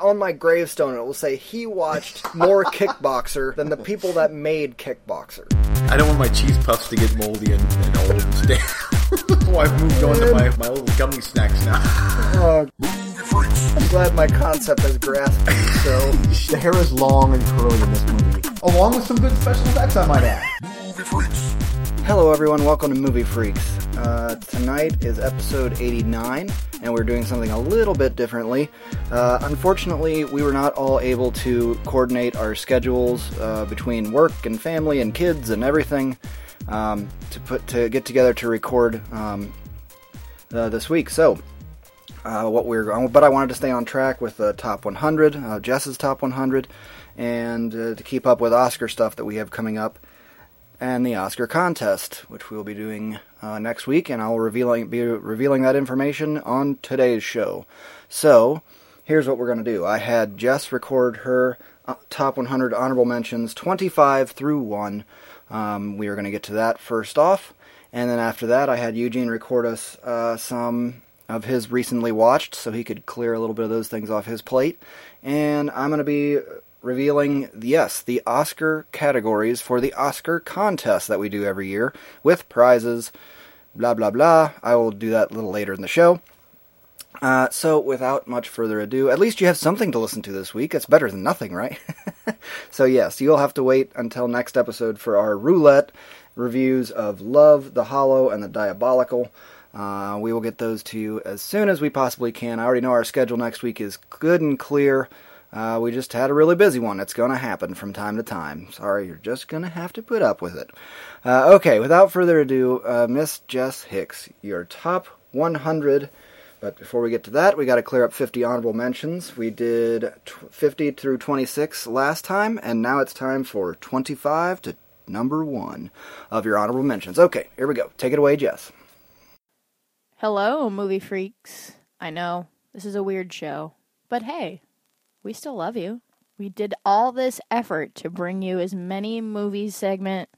On my gravestone, it will say he watched more Kickboxer than the people that made Kickboxer. I don't want my cheese puffs to get moldy and, and old and stale. so I've moved on to my, my little gummy snacks now. Oh, I'm glad my concept has grasped you, so. The hair is long and curly in this movie, along with some good special effects, I might add. Hello, everyone. Welcome to Movie Freaks. Uh, tonight is episode 89, and we're doing something a little bit differently. Uh, unfortunately, we were not all able to coordinate our schedules uh, between work and family and kids and everything um, to put to get together to record um, uh, this week. So, uh, what we're going, but I wanted to stay on track with the top 100, uh, Jess's top 100, and to keep up with Oscar stuff that we have coming up and the Oscar contest, which we'll be doing uh, next week, and I'll revealing be revealing that information on today's show. So, here's what we're going to do. I had Jess record her uh, top 100 honorable mentions, 25 through one. Um, we are going to get to that first off, and then after that, I had Eugene record us uh, some of his recently watched, so he could clear a little bit of those things off his plate. And I'm going to be revealing, yes, the Oscar categories for the Oscar contest that we do every year with prizes, blah, blah, blah. I will do that a little later in the show. Uh, so, without much further ado, at least you have something to listen to this week. It's better than nothing, right? so, yes, you'll have to wait until next episode for our roulette reviews of Love, The Hollow, and The Diabolical. Uh, we will get those to you as soon as we possibly can. I already know our schedule next week is good and clear. Uh, we just had a really busy one. It's going to happen from time to time. Sorry, you're just going to have to put up with it. Uh, okay, without further ado, uh, Miss Jess Hicks, your top 100. But before we get to that, we got to clear up 50 honorable mentions. We did 50 through 26 last time, and now it's time for 25 to number one of your honorable mentions. Okay, here we go. Take it away, Jess. Hello, movie freaks. I know, this is a weird show, but hey, we still love you. We did all this effort to bring you as many movie segment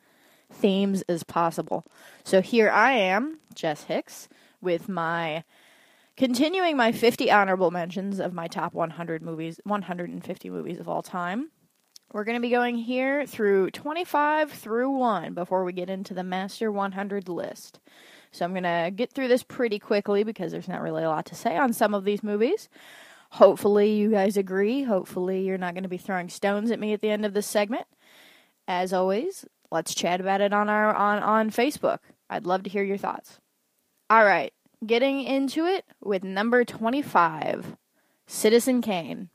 themes as possible. So here I am, Jess Hicks, with my continuing my 50 honorable mentions of my top 100 movies, 150 movies of all time. We're going to be going here through 25 through 1 before we get into the Master 100 list. So I'm going to get through this pretty quickly because there's not really a lot to say on some of these movies. Hopefully, you guys agree. Hopefully, you're not going to be throwing stones at me at the end of this segment. As always, let's chat about it on our on on Facebook. I'd love to hear your thoughts. All right, getting into it with number 25, Citizen Kane.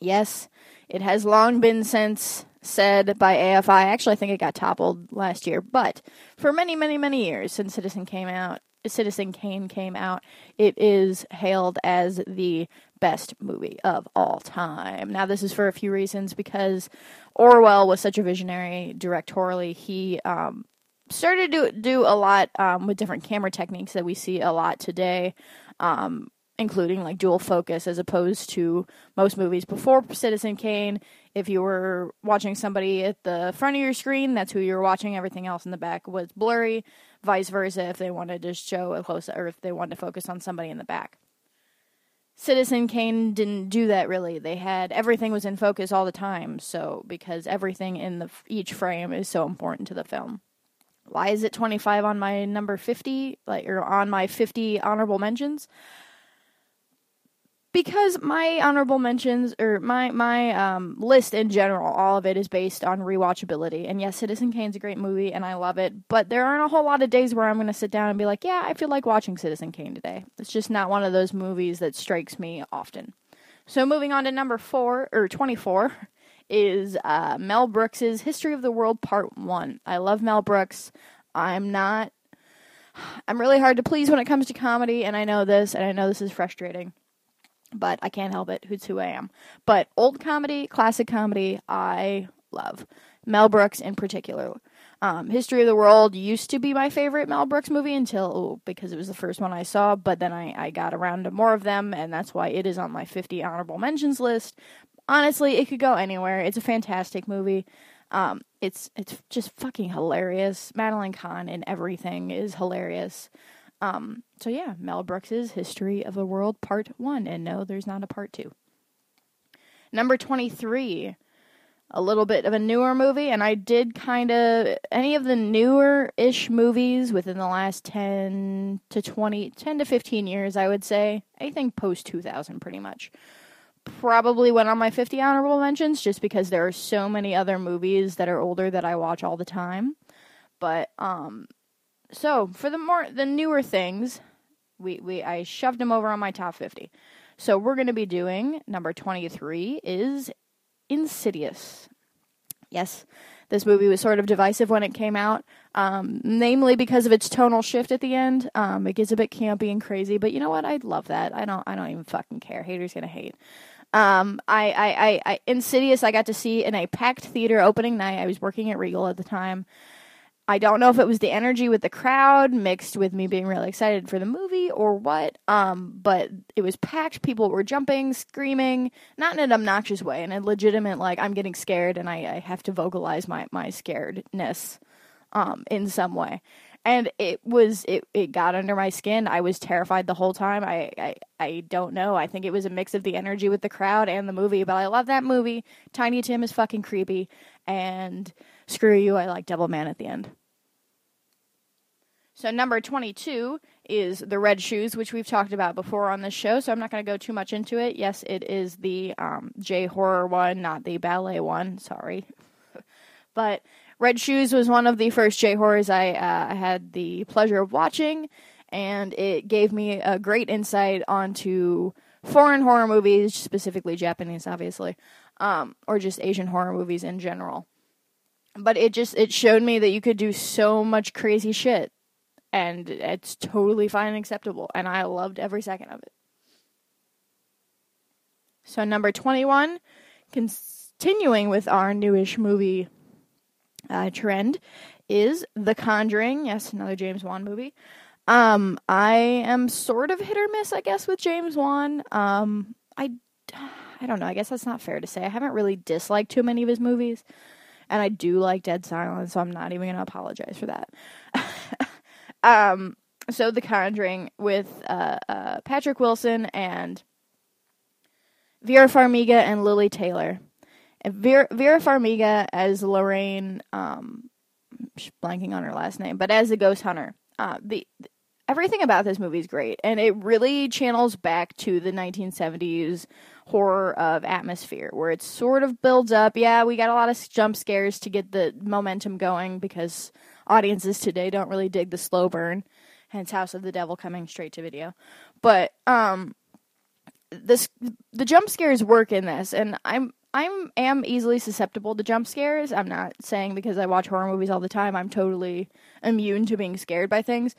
Yes, it has long been since said by AFI. Actually, I think it got toppled last year, but for many, many, many years since Citizen came out, Citizen Kane came out, it is hailed as the best movie of all time. Now, this is for a few reasons because Orwell was such a visionary directorially. He um, started to do a lot um, with different camera techniques that we see a lot today. Um, including like dual focus as opposed to most movies before Citizen Kane. If you were watching somebody at the front of your screen, that's who you were watching. Everything else in the back was blurry. Vice versa, if they wanted to show a close or if they wanted to focus on somebody in the back. Citizen Kane didn't do that really. They had everything was in focus all the time. So because everything in the each frame is so important to the film. Why is it 25 on my number 50 like or on my 50 honorable mentions? Because my honorable mentions or my my um, list in general, all of it is based on rewatchability. And yes, Citizen Kane's a great movie, and I love it. But there aren't a whole lot of days where I'm going to sit down and be like, "Yeah, I feel like watching Citizen Kane today." It's just not one of those movies that strikes me often. So moving on to number four or twenty four is uh, Mel Brooks's History of the World Part One. I love Mel Brooks. I'm not. I'm really hard to please when it comes to comedy, and I know this, and I know this is frustrating but I can't help it. Who's who I am. But old comedy, classic comedy, I love. Mel Brooks in particular. Um, History of the World used to be my favorite Mel Brooks movie until because it was the first one I saw, but then I, I got around to more of them, and that's why it is on my 50 honorable mentions list. Honestly, it could go anywhere. It's a fantastic movie. Um, it's it's just fucking hilarious. Madeline Kahn and everything is hilarious. Um, so yeah, Mel Brooks's History of the World Part 1 and no, there's not a part 2. Number 23, a little bit of a newer movie, and I did kind of any of the newer ish movies within the last 10 to 20, 10 to 15 years, I would say. Anything post 2000, pretty much. Probably went on my 50 honorable mentions just because there are so many other movies that are older that I watch all the time. But, um, so for the more, the newer things, we, we, I shoved him over on my top 50. So we're going to be doing number 23 is Insidious. Yes, this movie was sort of divisive when it came out, um, namely because of its tonal shift at the end. Um, it gets a bit campy and crazy, but you know what? I love that. I don't. I don't even fucking care. Haters gonna hate. Um, I, I, I, I, Insidious. I got to see in a packed theater opening night. I was working at Regal at the time. I don't know if it was the energy with the crowd mixed with me being really excited for the movie or what. Um, but it was packed. People were jumping, screaming, not in an obnoxious way, in a legitimate like I'm getting scared and I, I have to vocalize my my scaredness, um, in some way. And it was it it got under my skin. I was terrified the whole time. I I I don't know. I think it was a mix of the energy with the crowd and the movie. But I love that movie. Tiny Tim is fucking creepy and screw you, I like Devil Man at the end. So number 22 is The Red Shoes, which we've talked about before on this show, so I'm not going to go too much into it. Yes, it is the um, J horror one, not the ballet one, sorry. but Red Shoes was one of the first J horrors I uh, had the pleasure of watching, and it gave me a great insight onto foreign horror movies, specifically Japanese, obviously, um, or just Asian horror movies in general but it just it showed me that you could do so much crazy shit. And it's totally fine and acceptable. And i loved every second of it. So number 21 continuing with our newish movie uh, trend is the conjuring. Yes another james wan movie. Um i am sort of hit or miss i guess with james wan. Um i i don't know. I guess that's not fair to say. I haven't really disliked too many of his movies and I do like Dead Silence, so I'm not even gonna apologize for that. um, so The Conjuring with uh, uh, Patrick Wilson and Vera Farmiga and Lili Taylor. And Vera, Vera Farmiga as Lorraine, um, blanking on her last name, but as the ghost hunter. Uh, the everything about this movie is great, and it really channels back to the 1970s horror of atmosphere where it sort of builds up. Yeah, we got a lot of jump scares to get the momentum going because audiences today don't really dig the slow burn, hence House of the Devil coming straight to video. But um this the jump scares work in this and I'm I'm am easily susceptible to jump scares. I'm not saying because I watch horror movies all the time I'm totally immune to being scared by things.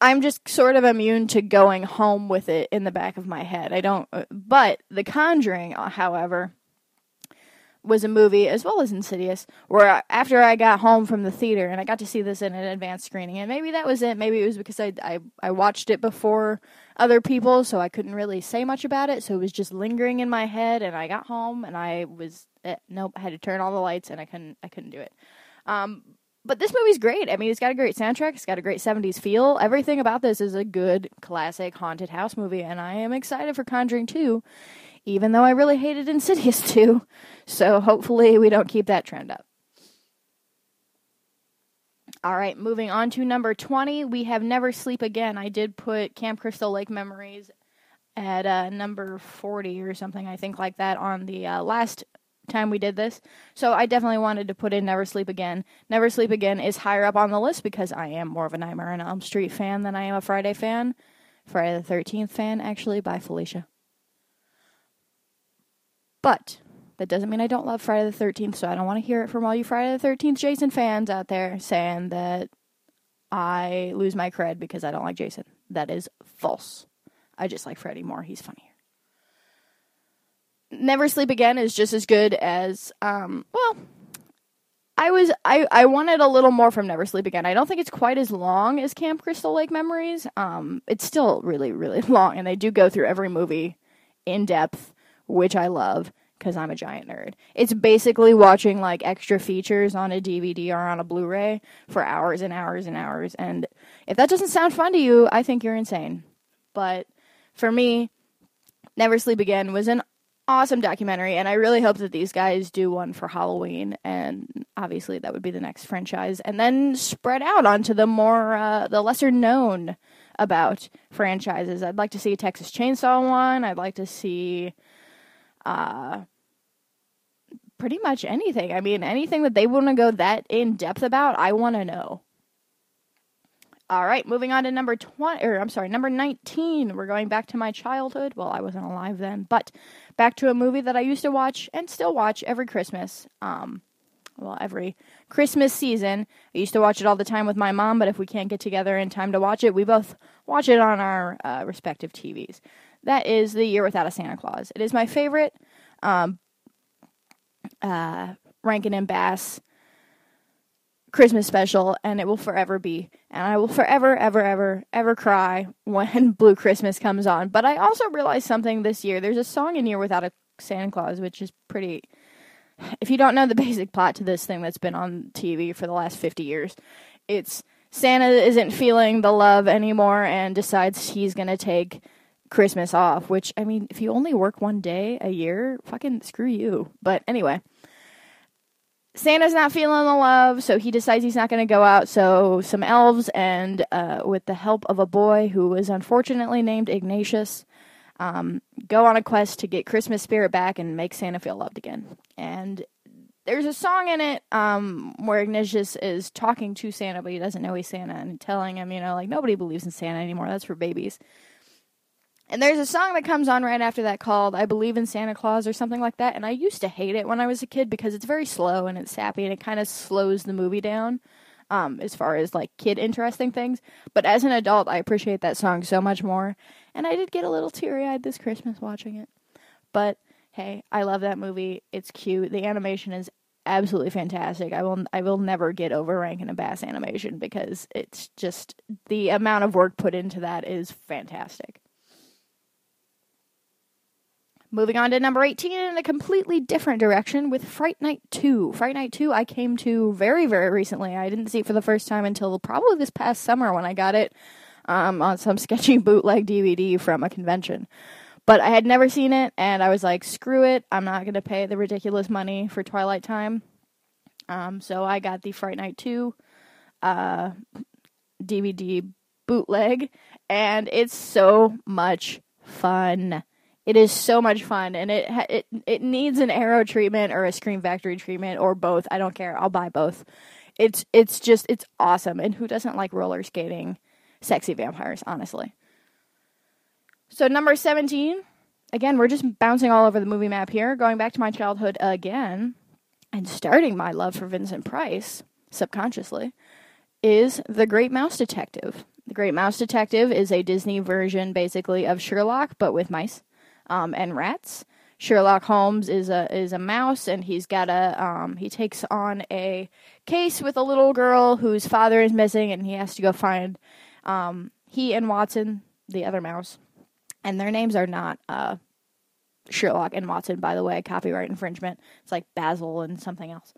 I'm just sort of immune to going home with it in the back of my head. I don't, uh, but The Conjuring, uh, however, was a movie as well as Insidious where after I got home from the theater and I got to see this in an advanced screening and maybe that was it. Maybe it was because I I I watched it before other people so I couldn't really say much about it. So it was just lingering in my head and I got home and I was eh, nope I had to turn all the lights and I couldn't I couldn't do it. Um but this movie's great. I mean, it's got a great soundtrack. It's got a great 70s feel. Everything about this is a good classic haunted house movie, and I am excited for Conjuring 2, even though I really hated Insidious 2. So hopefully we don't keep that trend up. All right, moving on to number 20. We have Never Sleep Again. I did put Camp Crystal Lake Memories at uh, number 40 or something, I think, like that on the uh, last time we did this. So I definitely wanted to put in Never Sleep Again. Never Sleep Again is higher up on the list because I am more of a Nightmare on Elm Street fan than I am a Friday fan. Friday the 13th fan, actually, by Felicia. But that doesn't mean I don't love Friday the 13th, so I don't want to hear it from all you Friday the 13th Jason fans out there saying that I lose my cred because I don't like Jason. That is false. I just like Freddy more. He's funnier. Never Sleep Again is just as good as um well I was I I wanted a little more from Never Sleep Again. I don't think it's quite as long as Camp Crystal Lake Memories. Um it's still really really long and they do go through every movie in depth, which I love cuz I'm a giant nerd. It's basically watching like extra features on a DVD or on a Blu-ray for hours and hours and hours and if that doesn't sound fun to you, I think you're insane. But for me, Never Sleep Again was an awesome documentary, and I really hope that these guys do one for Halloween, and obviously that would be the next franchise, and then spread out onto the more uh, the lesser known about franchises. I'd like to see a Texas Chainsaw one. I'd like to see uh pretty much anything. I mean, anything that they want to go that in depth about, I want to know. All right, moving on to number 20 or I'm sorry, number 19. We're going back to my childhood. Well, I wasn't alive then, but back to a movie that I used to watch and still watch every Christmas. Um well, every Christmas season. I used to watch it all the time with my mom, but if we can't get together in time to watch it, we both watch it on our uh, respective TVs. That is The Year Without a Santa Claus. It is my favorite um, uh, Rankin and Bass Christmas special, and it will forever be. And I will forever, ever, ever, ever cry when Blue Christmas comes on. But I also realized something this year. There's a song in Year Without a Santa Claus, which is pretty. If you don't know the basic plot to this thing that's been on TV for the last 50 years, it's Santa isn't feeling the love anymore and decides he's going to take Christmas off, which, I mean, if you only work one day a year, fucking screw you. But anyway, Santa's not feeling the love, so he decides he's not going to go out. So some elves, and uh, with the help of a boy who was unfortunately named Ignatius, um, go on a quest to get Christmas spirit back and make Santa feel loved again. And there's a song in it um, where Ignatius is talking to Santa, but he doesn't know he's Santa, and telling him, you know, like nobody believes in Santa anymore. That's for babies. And there's a song that comes on right after that called I Believe in Santa Claus or something like that. And I used to hate it when I was a kid because it's very slow and it's sappy and it kind of slows the movie down um, as far as like kid interesting things. But as an adult, I appreciate that song so much more. And I did get a little teary eyed this Christmas watching it. But hey, I love that movie. It's cute. The animation is absolutely fantastic. I will I will never get over Rankin and Bass animation because it's just the amount of work put into that is fantastic. Moving on to number 18 in a completely different direction with Fright Night 2. Fright Night 2 I came to very, very recently. I didn't see it for the first time until probably this past summer when I got it um, on some sketchy bootleg DVD from a convention. But I had never seen it, and I was like, screw it. I'm not going to pay the ridiculous money for Twilight Time. Um, so I got the Fright Night 2 uh, DVD bootleg, and it's so much fun. It is so much fun, and it it it needs an Arrow treatment or a Scream Factory treatment or both. I don't care. I'll buy both. It's it's just it's awesome, and who doesn't like roller skating, sexy vampires? Honestly. So number seventeen. Again, we're just bouncing all over the movie map here. Going back to my childhood again, and starting my love for Vincent Price subconsciously is The Great Mouse Detective. The Great Mouse Detective is a Disney version, basically, of Sherlock, but with mice um, and rats. Sherlock Holmes is a is a mouse, and he's got a um, he takes on a case with a little girl whose father is missing, and he has to go find um, he and Watson, the other mouse, and their names are not uh, Sherlock and Watson, by the way, copyright infringement. It's like Basil and something else.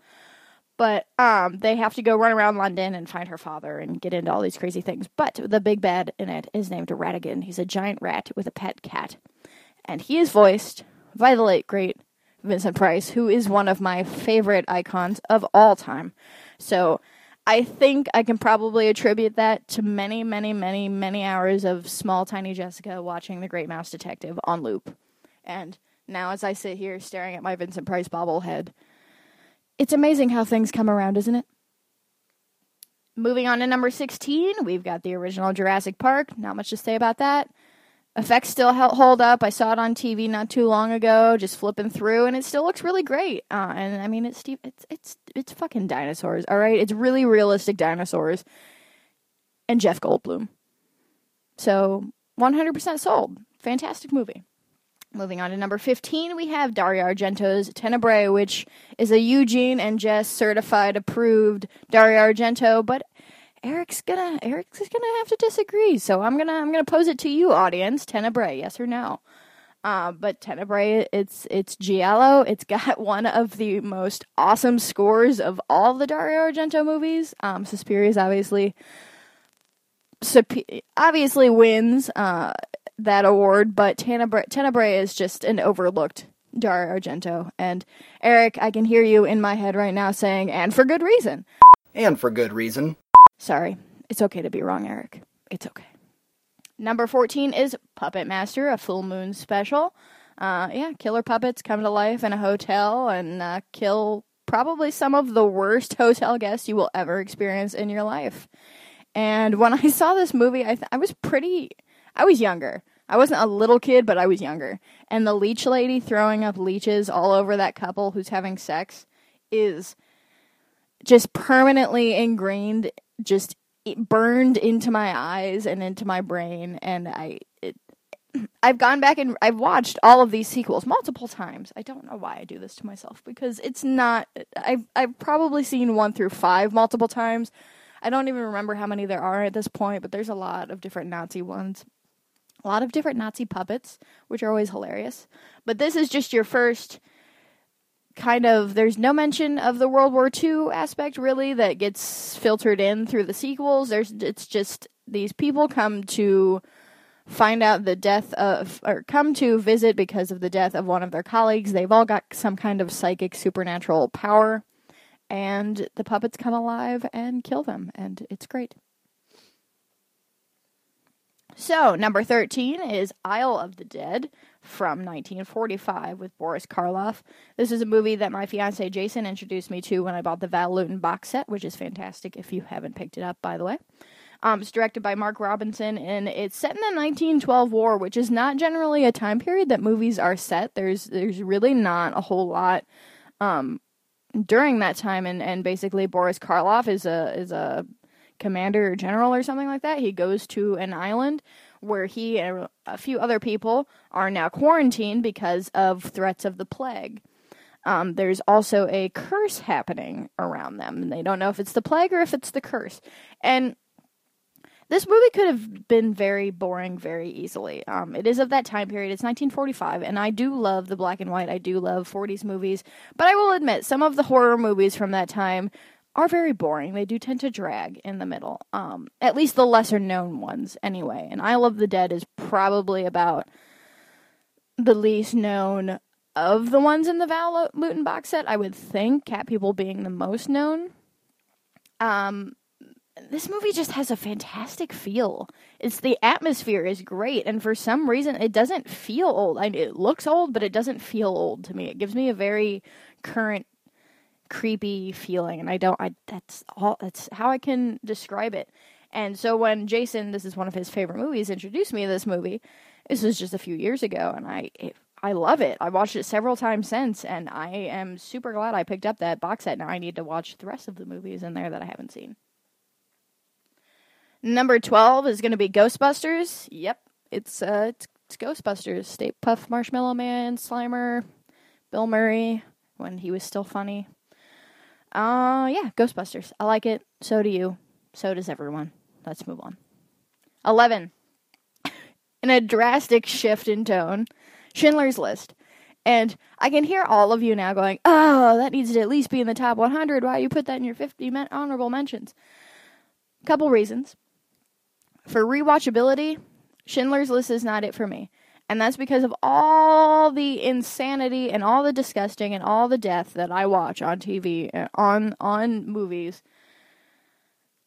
But um, they have to go run around London and find her father and get into all these crazy things. But the big bad in it is named Ratigan. He's a giant rat with a pet cat and he is voiced by the late great Vincent Price, who is one of my favorite icons of all time. So I think I can probably attribute that to many, many, many, many hours of small, tiny Jessica watching The Great Mouse Detective on loop. And now, as I sit here staring at my Vincent Price bobblehead, it's amazing how things come around, isn't it? Moving on to number 16, we've got the original Jurassic Park. Not much to say about that effects still hold up. I saw it on TV not too long ago, just flipping through, and it still looks really great. Uh, and I mean, it's it's it's it's fucking dinosaurs. All right, it's really realistic dinosaurs, and Jeff Goldblum. So 100% sold. Fantastic movie. Moving on to number 15, we have Dario Argento's Tenebrae, which is a Eugene and Jess certified approved Dario Argento, but Eric's gonna Eric's gonna have to disagree. So I'm gonna I'm gonna pose it to you, audience. Tenebrae, yes or no? Uh, but Tenebrae, it's it's Giallo. It's got one of the most awesome scores of all the Dario Argento movies. Um, is obviously obviously wins uh, that award, but Tenebrae, Tenebrae is just an overlooked Dario Argento. And Eric, I can hear you in my head right now saying, and for good reason. And for good reason. Sorry. It's okay to be wrong, Eric. It's okay. Number 14 is Puppet Master, a full moon special. Uh, yeah, killer puppets come to life in a hotel and uh, kill probably some of the worst hotel guests you will ever experience in your life. And when I saw this movie, I, th- I was pretty, I was younger. I wasn't a little kid, but I was younger. And the leech lady throwing up leeches all over that couple who's having sex is just permanently ingrained, just burned into my eyes and into my brain. And I, it, I've gone back and I've watched all of these sequels multiple times. I don't know why I do this to myself because it's not. I've I've probably seen one through five multiple times. I don't even remember how many there are at this point, but there's a lot of different Nazi ones a lot of different Nazi puppets, which are always hilarious. But this is just your first kind of there's no mention of the World War II aspect really that gets filtered in through the sequels. There's it's just these people come to find out the death of or come to visit because of the death of one of their colleagues. They've all got some kind of psychic supernatural power and the puppets come alive and kill them and it's great. So, number 13 is Isle of the Dead from 1945 with Boris Karloff. This is a movie that my fiance Jason introduced me to when I bought the Val Lewton box set, which is fantastic if you haven't picked it up, by the way. Um, it's directed by Mark Robinson, and it's set in the 1912 war, which is not generally a time period that movies are set. There's there's really not a whole lot um, during that time, and, and basically Boris Karloff is a is a commander or general or something like that. He goes to an island where he and a few other people are now quarantined because of threats of the plague. Um, there's also a curse happening around them, and they don't know if it's the plague or if it's the curse. And this movie could have been very boring very easily. Um, it is of that time period. It's 1945, and I do love the black and white. I do love 40s movies, but I will admit some of the horror movies from that time are very boring. They do tend to drag in the middle. Um, at least the lesser known ones, anyway. And Isle of the Dead is probably about the least known of the ones in the Val Lewton box set. I would think Cat People being the most known. Um, this movie just has a fantastic feel. It's the atmosphere is great, and for some reason, it doesn't feel old. I mean, it looks old, but it doesn't feel old to me. It gives me a very current creepy feeling and I don't I that's all that's how I can describe it. And so when Jason, this is one of his favorite movies, introduced me to this movie, this was just a few years ago and I it, I love it. I watched it several times since and I am super glad I picked up that box set. Now I need to watch the rest of the movies in there that I haven't seen. Number 12 is going to be Ghostbusters. Yep, it's uh it's, it's Ghostbusters. Stay Puft Marshmallow Man, Slimer, Bill Murray when he was still funny. Uh, yeah, Ghostbusters. I like it. So do you. So does everyone. Let's move on. 11. in a drastic shift in tone, Schindler's List. And I can hear all of you now going, oh, that needs to at least be in the top 100. Why you put that in your 50 men- honorable mentions? Couple reasons. For rewatchability, Schindler's List is not it for me. And that's because of all the insanity and all the disgusting and all the death that I watch on TV and on on movies.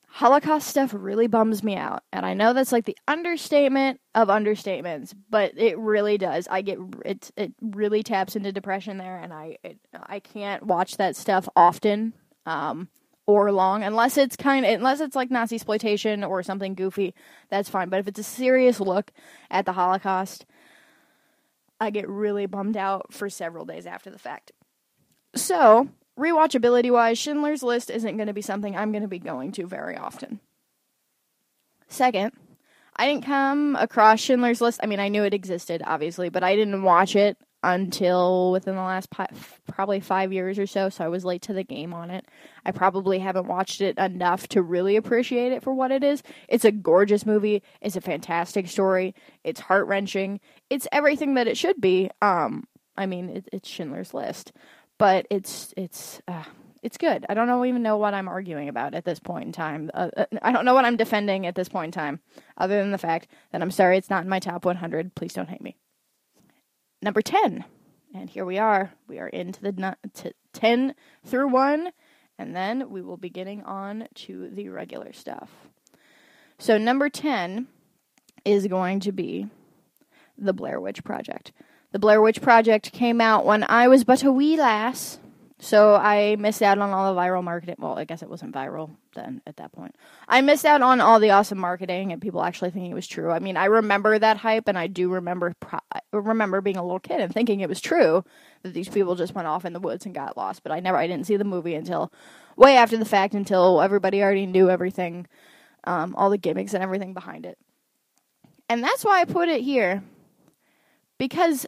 Holocaust stuff really bums me out. And I know that's like the understatement of understatements, but it really does. I get it it really taps into depression there and I it, I can't watch that stuff often. Um or long unless it's kind of unless it's like Nazi exploitation or something goofy, that's fine. But if it's a serious look at the Holocaust, I get really bummed out for several days after the fact. So, rewatchability wise, Schindler's List isn't going to be something I'm going to be going to very often. Second, I didn't come across Schindler's List. I mean, I knew it existed, obviously, but I didn't watch it until within the last probably five years or so, so I was late to the game on it. I probably haven't watched it enough to really appreciate it for what it is. It's a gorgeous movie. It's a fantastic story. It's heart wrenching. It's everything that it should be. Um, I mean, it, it's Schindler's List, but it's it's uh, it's good. I don't know, even know what I'm arguing about at this point in time. Uh, uh I don't know what I'm defending at this point in time, other than the fact that I'm sorry it's not in my top 100. Please don't hate me. Number 10 And here we are. We are into the nu- t- 10 through 1, and then we will be getting on to the regular stuff. So, number 10 is going to be The Blair Witch Project. The Blair Witch Project came out when I was but a wee lass, so I missed out on all the viral marketing. Well, I guess it wasn't viral then at that point. I missed out on all the awesome marketing and people actually thinking it was true. I mean, I remember that hype, and I do remember pro- remember being a little kid and thinking it was true that these people just went off in the woods and got lost. But I never, I didn't see the movie until way after the fact, until everybody already knew everything, um, all the gimmicks and everything behind it. And that's why I put it here because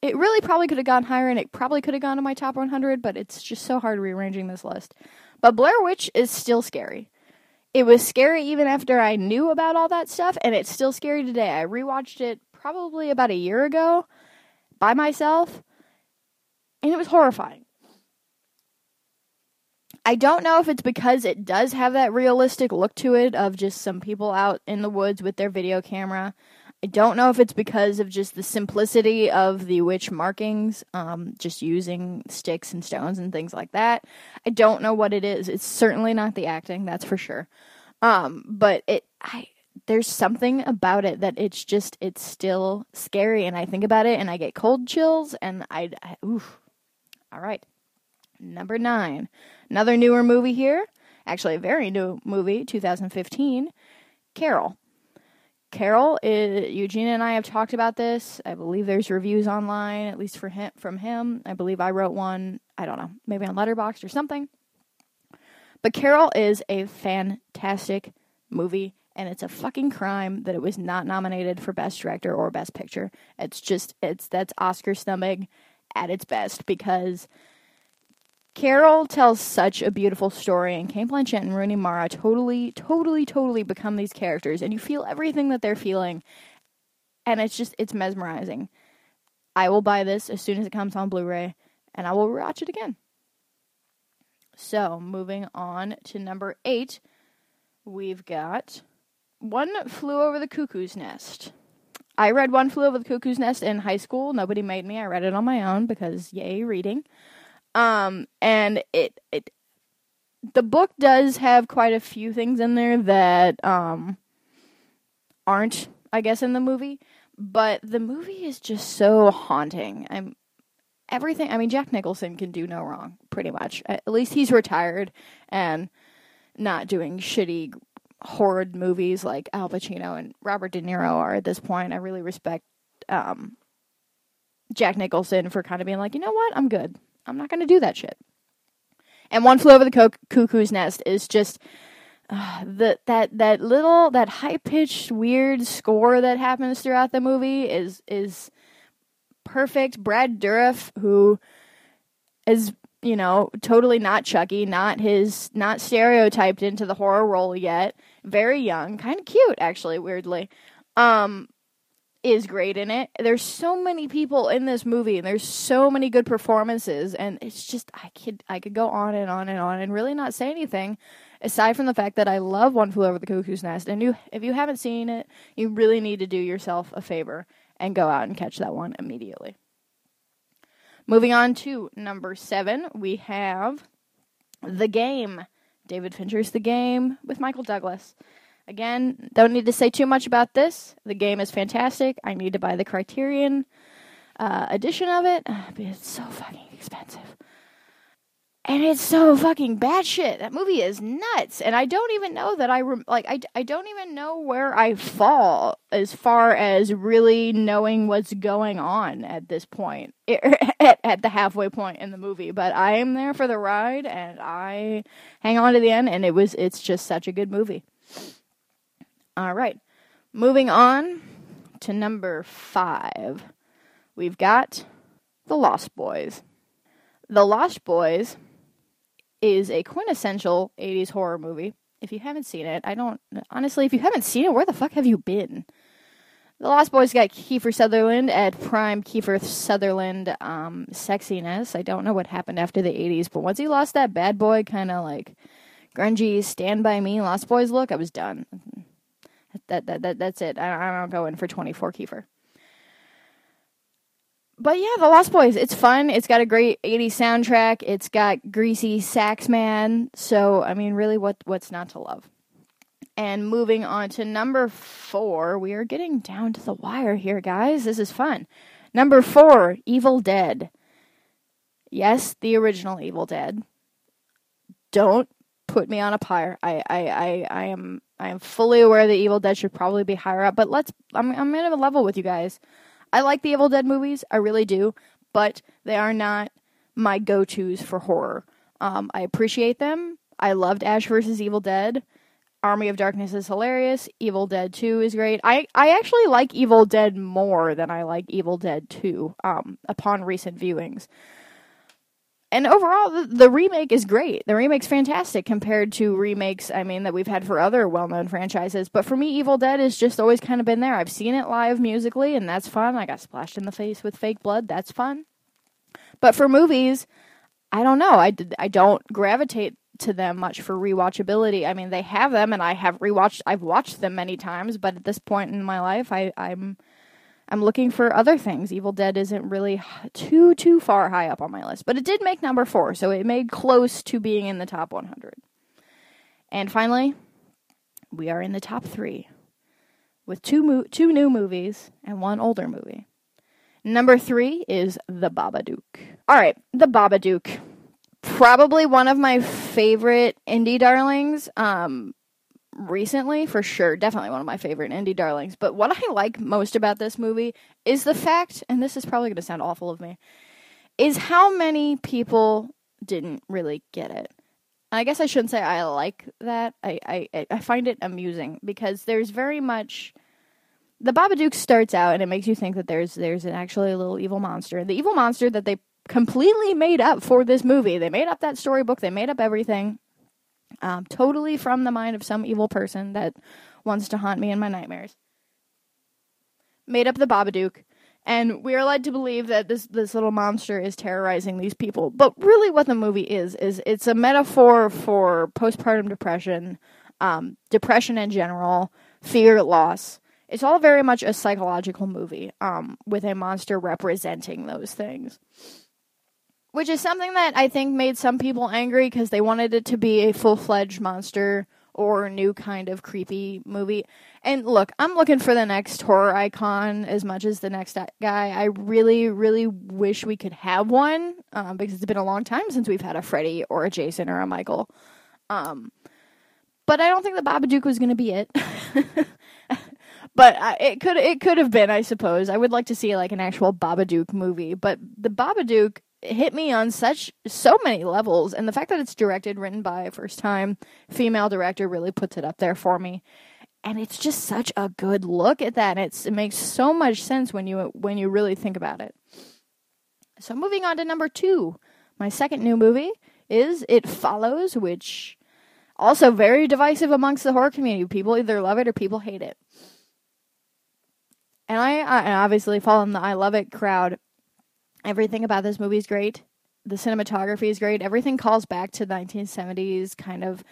it really probably could have gone higher and it probably could have gone to my top 100, but it's just so hard rearranging this list. But Blair Witch is still scary. It was scary even after I knew about all that stuff, and it's still scary today. I rewatched it probably about a year ago by myself, and it was horrifying. I don't know if it's because it does have that realistic look to it of just some people out in the woods with their video camera. I don't know if it's because of just the simplicity of the witch markings, um, just using sticks and stones and things like that. I don't know what it is. It's certainly not the acting, that's for sure. Um, but it, I, there's something about it that it's just, it's still scary. And I think about it and I get cold chills and I, I oof. All right. Number nine. Another newer movie here. Actually, a very new movie, 2015. Carol. Carol, is, Eugene and I have talked about this. I believe there's reviews online, at least for him, from him. I believe I wrote one. I don't know, maybe on Letterboxd or something. But Carol is a fantastic movie, and it's a fucking crime that it was not nominated for Best Director or Best Picture. It's just it's that's Oscar stomach at its best because Carol tells such a beautiful story, and Cate Blanchett and Rooney Mara totally, totally, totally become these characters, and you feel everything that they're feeling, and it's just it's mesmerizing. I will buy this as soon as it comes on Blu-ray, and I will watch it again. So, moving on to number eight, we've got One Flew Over the Cuckoo's Nest. I read One Flew Over the Cuckoo's Nest in high school. Nobody made me. I read it on my own because yay, reading. Um, and it it the book does have quite a few things in there that um aren't, I guess, in the movie. But the movie is just so haunting. I'm everything. I mean, Jack Nicholson can do no wrong, pretty much. At least he's retired and not doing shitty horrid movies like Al Pacino and Robert De Niro are at this point. I really respect um, Jack Nicholson for kind of being like, you know what, I'm good. I'm not going to do that shit. And One Flew Over the Co- Cuckoo's Nest is just uh, the that that little that high pitched weird score that happens throughout the movie is is perfect. Brad Dourif, who is you know totally not Chucky, not his not stereotyped into the horror role yet. Very young, kind of cute actually, weirdly. Um, is great in it. There's so many people in this movie and there's so many good performances and it's just I could I could go on and on and on and really not say anything aside from the fact that I love One Flew Over the Cuckoo's Nest and you if you haven't seen it, you really need to do yourself a favor and go out and catch that one immediately. Moving on to number 7, we have The Game. David Fincher's The Game with Michael Douglas. Again, don't need to say too much about this. The game is fantastic. I need to buy the Criterion uh, edition of it, but it's so fucking expensive. And it's so fucking bad shit. That movie is nuts. And I don't even know that I, like, I, I don't even know where I fall as far as really knowing what's going on at this point, at, at the halfway point in the movie. But I am there for the ride and I hang on to the end, and it was, it's just such a good movie. All right. Moving on to number five. We've got The Lost Boys. The Lost Boys is a quintessential 80s horror movie. If you haven't seen it, I don't. Honestly, if you haven't seen it, where the fuck have you been? The Lost Boys got Kiefer Sutherland at prime Kiefer Sutherland um, sexiness. I don't know what happened after the 80s, but once he lost that bad boy kind of like grungy Stand By Me Lost Boys look, I was done. That, that, that that's it. I, I don't go in for 24 Kiefer. but yeah, The Lost Boys. It's fun. It's got a great 80s soundtrack. It's got greasy sax man. So I mean, really, what what's not to love? And moving on to number four, we are getting down to the wire here, guys. This is fun. Number four, Evil Dead. Yes, the original Evil Dead. Don't put me on a pyre. I, I, I, I am I am fully aware that Evil Dead should probably be higher up, but let's I'm I'm level with you guys. I like the Evil Dead movies, I really do, but they are not my go-tos for horror. Um, I appreciate them. I loved Ash vs. Evil Dead. Army of Darkness is hilarious. Evil Dead 2 is great. I, I actually like Evil Dead more than I like Evil Dead 2 um, upon recent viewings. And overall, the, the remake is great. The remake's fantastic compared to remakes, I mean, that we've had for other well known franchises. But for me, Evil Dead has just always kind of been there. I've seen it live musically, and that's fun. I got splashed in the face with fake blood. That's fun. But for movies, I don't know. I, I don't gravitate to them much for rewatchability. I mean, they have them, and I have rewatched. I've watched them many times, but at this point in my life, I, I'm I'm looking for other things. Evil Dead isn't really too too far high up on my list, but it did make number four, so it made close to being in the top 100. And finally, we are in the top three with two mo- two new movies and one older movie. Number three is The Babadook. All right, The Babadook probably one of my favorite indie darlings um recently for sure definitely one of my favorite indie darlings. But what i like most about this movie is the fact and this is probably going to sound awful of me is how many people didn't really get it. I guess i shouldn't say i like that. I i, I find it amusing because there's very much the babadook starts out and it makes you think that there's there's an actually a little evil monster. The evil monster that they completely made up for this movie. They made up that storybook, they made up everything. Um, totally from the mind of some evil person that wants to haunt me in my nightmares. Made up the Babadook, and we are led to believe that this this little monster is terrorizing these people. But really, what the movie is is it's a metaphor for postpartum depression, um, depression in general, fear, loss. It's all very much a psychological movie, um, with a monster representing those things which is something that I think made some people angry because they wanted it to be a full fledged monster or new kind of creepy movie. And look, I'm looking for the next horror icon as much as the next guy. I really, really wish we could have one um, because it's been a long time since we've had a Freddy or a Jason or a Michael. Um, but I don't think the Babadook was going to be it. but uh, it could it could have been, I suppose. I would like to see like an actual Babadook movie, but the Babadook hit me on such so many levels. And the fact that it's directed written by a first time female director really puts it up there for me. And it's just such a good look at that. It's, it makes so much sense when you when you really think about it. So moving on to number two my second new movie is it follows which also very divisive amongst the horror community. People either love it or people hate it. And I, I obviously fall in the I love it crowd Everything about this movie is great. The cinematography is great. Everything calls back to 1970s kind of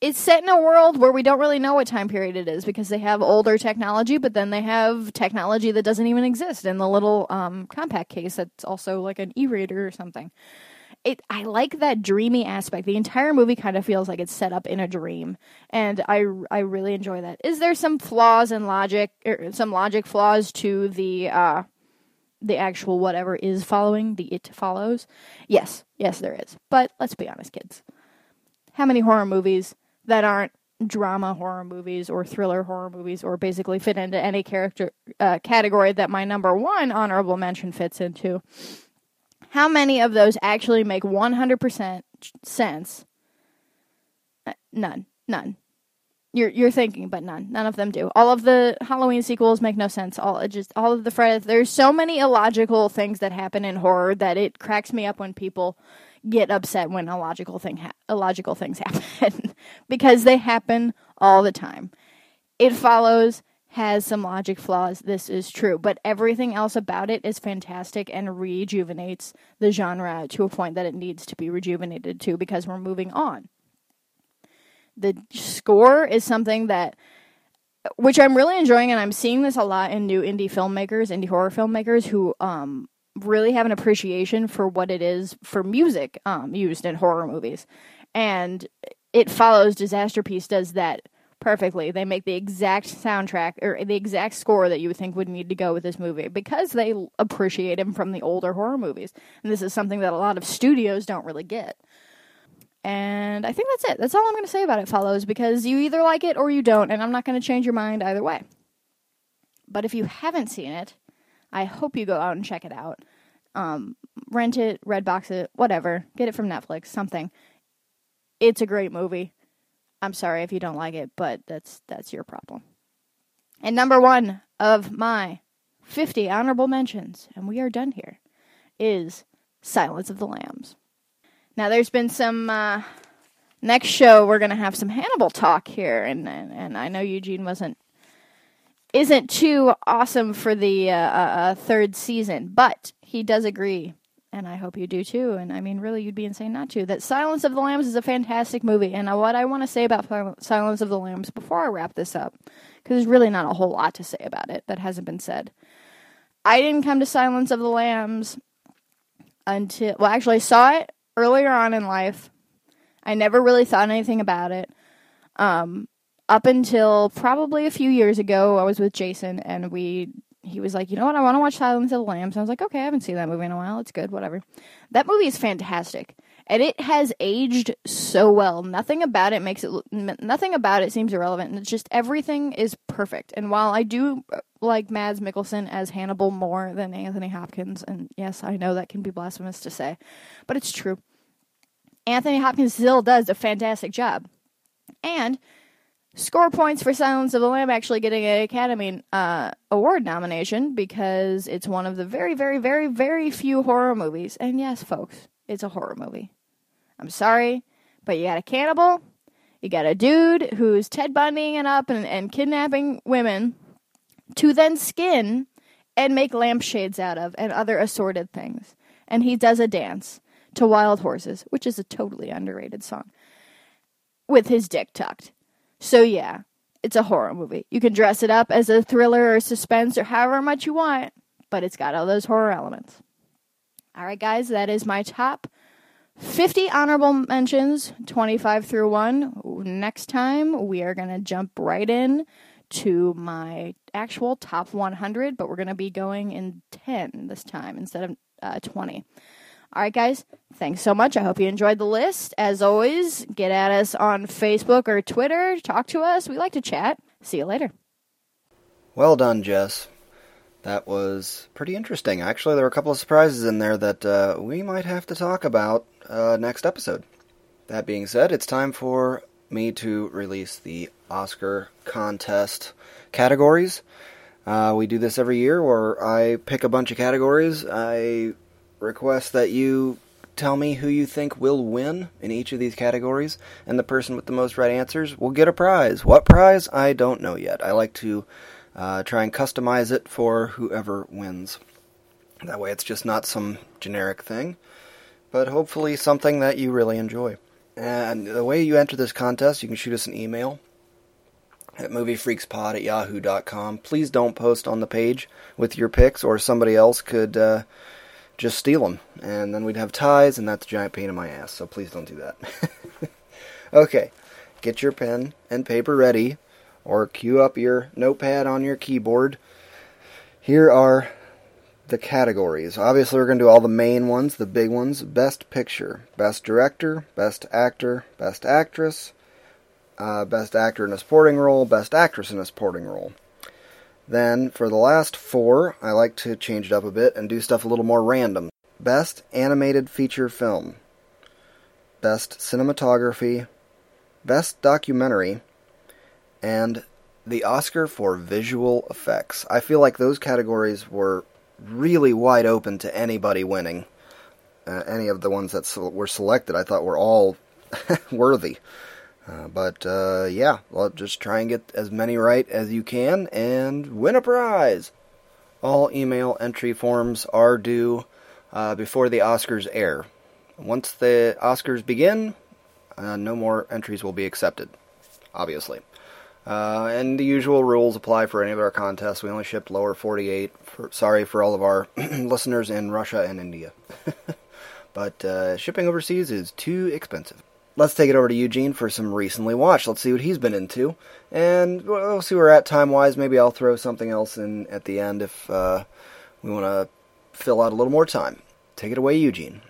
it's set in a world where we don't really know what time period it is because they have older technology, but then they have technology that doesn't even exist in the little um, compact case that's also like an e-reader or something. It I like that dreamy aspect. The entire movie kind of feels like it's set up in a dream, and I I really enjoy that. Is there some flaws in logic, or er, some logic flaws to the uh, the actual whatever is following, the it follows. Yes, yes, there is. But let's be honest, kids. How many horror movies that aren't drama horror movies or thriller horror movies or basically fit into any character uh, category that my number one honorable mention fits into? How many of those actually make 100% sense? Uh, none. None. You're you're thinking, but none. None of them do. All of the Halloween sequels make no sense. All just all of the Friday. There's so many illogical things that happen in horror that it cracks me up when people get upset when illogical thing ha- illogical things happen because they happen all the time. It follows has some logic flaws. This is true, but everything else about it is fantastic and rejuvenates the genre to a point that it needs to be rejuvenated to because we're moving on the score is something that which I'm really enjoying, and I'm seeing this a lot in new indie filmmakers, indie horror filmmakers who um, really have an appreciation for what it is for music um, used in horror movies. And it follows Disasterpeace does that perfectly. They make the exact soundtrack or the exact score that you would think would need to go with this movie because they appreciate him from the older horror movies. And this is something that a lot of studios don't really get. And I think that's it. That's all I'm going to say about it, follows, because you either like it or you don't, and I'm not going to change your mind either way. But if you haven't seen it, I hope you go out and check it out. Um, rent it, Redbox it, whatever. Get it from Netflix, something. It's a great movie. I'm sorry if you don't like it, but that's that's your problem. And number one of my 50 honorable mentions, and we are done here, is Silence of the Lambs. Now, there's been some. Uh, next show, we're going to have some Hannibal talk here, and, and and I know Eugene wasn't isn't too awesome for the uh, uh, uh, third season, but he does agree, and I hope you do too. And I mean, really, you'd be insane not to. That Silence of the Lambs is a fantastic movie, and what I want to say about Silence of the Lambs before I wrap this up, because there's really not a whole lot to say about it that hasn't been said. I didn't come to Silence of the Lambs until well, actually, I saw it earlier on in life. I never really thought anything about it. Um, up until probably a few years ago, I was with Jason and we he was like, you know what, I want to watch Silence of the Lambs. I was like, okay, I haven't seen that movie in a while. It's good, whatever. That movie is fantastic, and it has aged so well. Nothing about it makes it nothing about it seems irrelevant. It's just everything is perfect. And while I do uh, like Mads Mikkelsen as Hannibal more than Anthony Hopkins, and yes, I know that can be blasphemous to say, but it's true. Anthony Hopkins still does a fantastic job, and score points for Silence of the Lamb actually getting an Academy uh, Award nomination because it's one of the very, very, very, very few horror movies. And yes, folks, it's a horror movie. I'm sorry, but you got a cannibal, you got a dude who's Ted Bundying it up and, and kidnapping women to then skin and make lampshades out of and other assorted things. And he does a dance to Wild Horses, which is a totally underrated song, with his dick tucked. So yeah, it's a horror movie. You can dress it up as a thriller or suspense or however much you want, but it's got all those horror elements. All right, guys, that is my top 50 honorable mentions, 25 through 1. Next time, we are going to jump right in to my actual top 100, but we're going to be going in 10 this time instead of uh, 20. All right, guys, thanks so much. I hope you enjoyed the list. As always, get at us on Facebook or Twitter. Talk to us. We like to chat. See you later. Well done, Jess. That was pretty interesting. Actually, there were a couple of surprises in there that uh, we might have to talk about uh, next episode. That being said, it's time for me to release the Oscar contest categories. Uh, we do this every year where I pick a bunch of categories. I request that you tell me who you think will win in each of these categories, and the person with the most right answers will get a prize. What prize? I don't know yet. I like to uh, try and customize it for whoever wins. That way, it's just not some generic thing, but hopefully something that you really enjoy. And the way you enter this contest, you can shoot us an email at moviefreakspod at yahoo.com. Please don't post on the page with your picks, or somebody else could. Uh, just steal them, and then we'd have ties, and that's a giant pain in my ass. So please don't do that. okay, get your pen and paper ready, or cue up your notepad on your keyboard. Here are the categories. Obviously, we're going to do all the main ones, the big ones. Best Picture, Best Director, Best Actor, Best Actress, uh, Best Actor in a Supporting Role, Best Actress in a Supporting Role. Then for the last four, I like to change it up a bit and do stuff a little more random. Best Animated Feature Film, Best Cinematography, Best Documentary, and the Oscar for Visual Effects. I feel like those categories were really wide open to anybody winning. Uh, any of the ones that were selected, I thought were all worthy. Uh, but uh, yeah, well, just try and get as many right as you can and win a prize. All email entry forms are due uh, before the Oscars air. Once the Oscars begin, uh, no more entries will be accepted, obviously. Uh, and the usual rules apply for any of our contests. We only shipped lower 48. For, sorry for all of our listeners in Russia and India. but shipping overseas is too expensive. Let's take it over to Eugene for some recently watched. Let's see what he's been into. And we'll see where we're at time wise. Maybe I'll throw something else in at the end if uh, we want to fill out a little more time. Take it away, Eugene.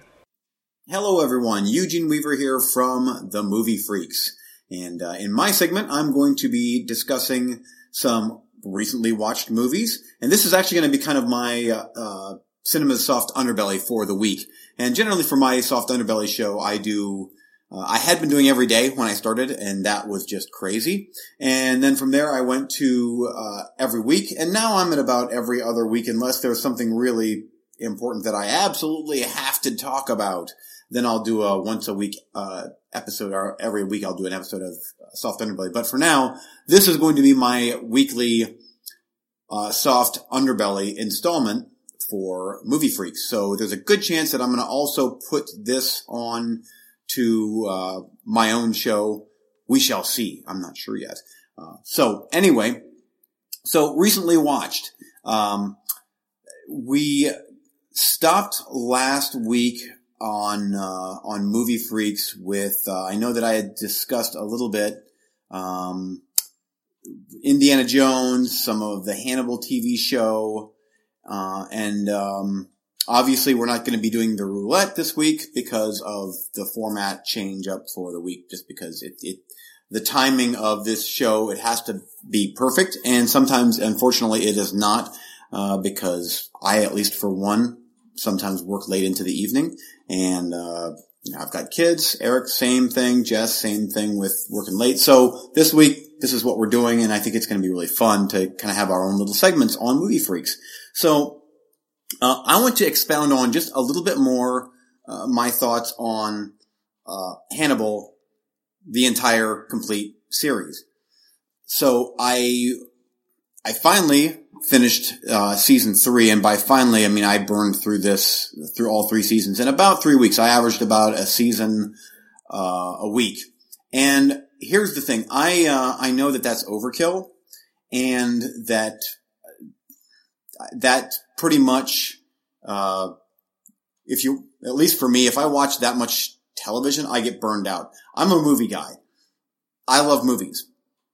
Hello, everyone. Eugene Weaver here from the Movie Freaks. And uh, in my segment, I'm going to be discussing some recently watched movies. And this is actually going to be kind of my uh, uh, cinema soft underbelly for the week. And generally for my soft underbelly show, I do uh, I had been doing every day when I started, and that was just crazy. And then from there, I went to uh, every week, and now I'm at about every other week, unless there's something really important that I absolutely have to talk about. Then I'll do a once a week uh, episode, or every week I'll do an episode of Soft Underbelly. But for now, this is going to be my weekly uh, Soft Underbelly installment for Movie Freaks. So there's a good chance that I'm going to also put this on to uh, my own show. We shall see. I'm not sure yet. Uh, so anyway, so recently watched. Um, we stopped last week on uh, on Movie Freaks with. Uh, I know that I had discussed a little bit. Um, Indiana Jones, some of the Hannibal TV show, uh, and um, Obviously, we're not going to be doing the roulette this week because of the format change up for the week, just because it, it, the timing of this show, it has to be perfect. And sometimes, unfortunately, it is not, uh, because I, at least for one, sometimes work late into the evening and, uh, you know, I've got kids. Eric, same thing. Jess, same thing with working late. So this week, this is what we're doing, and I think it's going to be really fun to kind of have our own little segments on Movie Freaks. So uh, I want to expound on just a little bit more uh, my thoughts on uh, Hannibal, the entire complete series. So I I finally finished uh, season three, and by finally I mean I burned through this through all three seasons in about three weeks. I averaged about a season uh, a week. And here's the thing: I uh, I know that that's overkill, and that that pretty much, uh, if you, at least for me, if I watch that much television, I get burned out. I'm a movie guy. I love movies.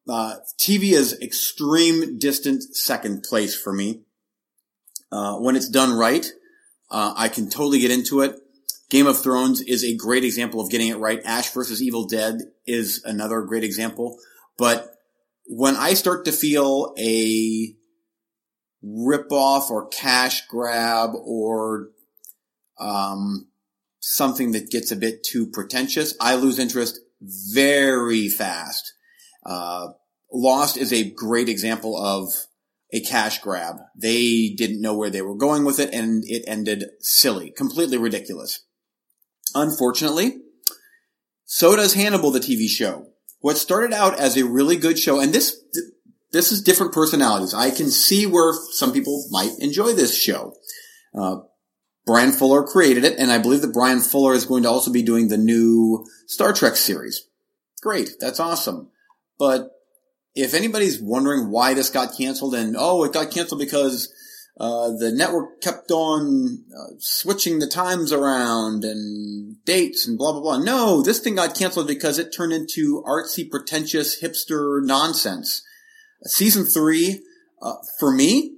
Uh, TV is extreme distant second place for me. Uh, when it's done right, uh, I can totally get into it. Game of Thrones is a great example of getting it right. Ash versus Evil Dead is another great example. But when I start to feel a ripoff or cash grab or um, something that gets a bit too pretentious, I lose interest very fast. Uh, Lost is a great example of a cash grab. They didn't know where they were going with it and it ended silly, completely ridiculous. Unfortunately, so does Hannibal, the TV show. What started out as a really good show, and this, this is different personalities. I can see where some people might enjoy this show. Uh, Bryan Fuller created it, and I believe that Bryan Fuller is going to also be doing the new Star Trek series. Great, that's awesome. But if anybody's wondering why this got canceled, and oh, it got canceled because uh, the network kept on uh, switching the times around and dates and blah blah blah. No, this thing got canceled because it turned into artsy, pretentious, hipster nonsense. Season three, uh, for me,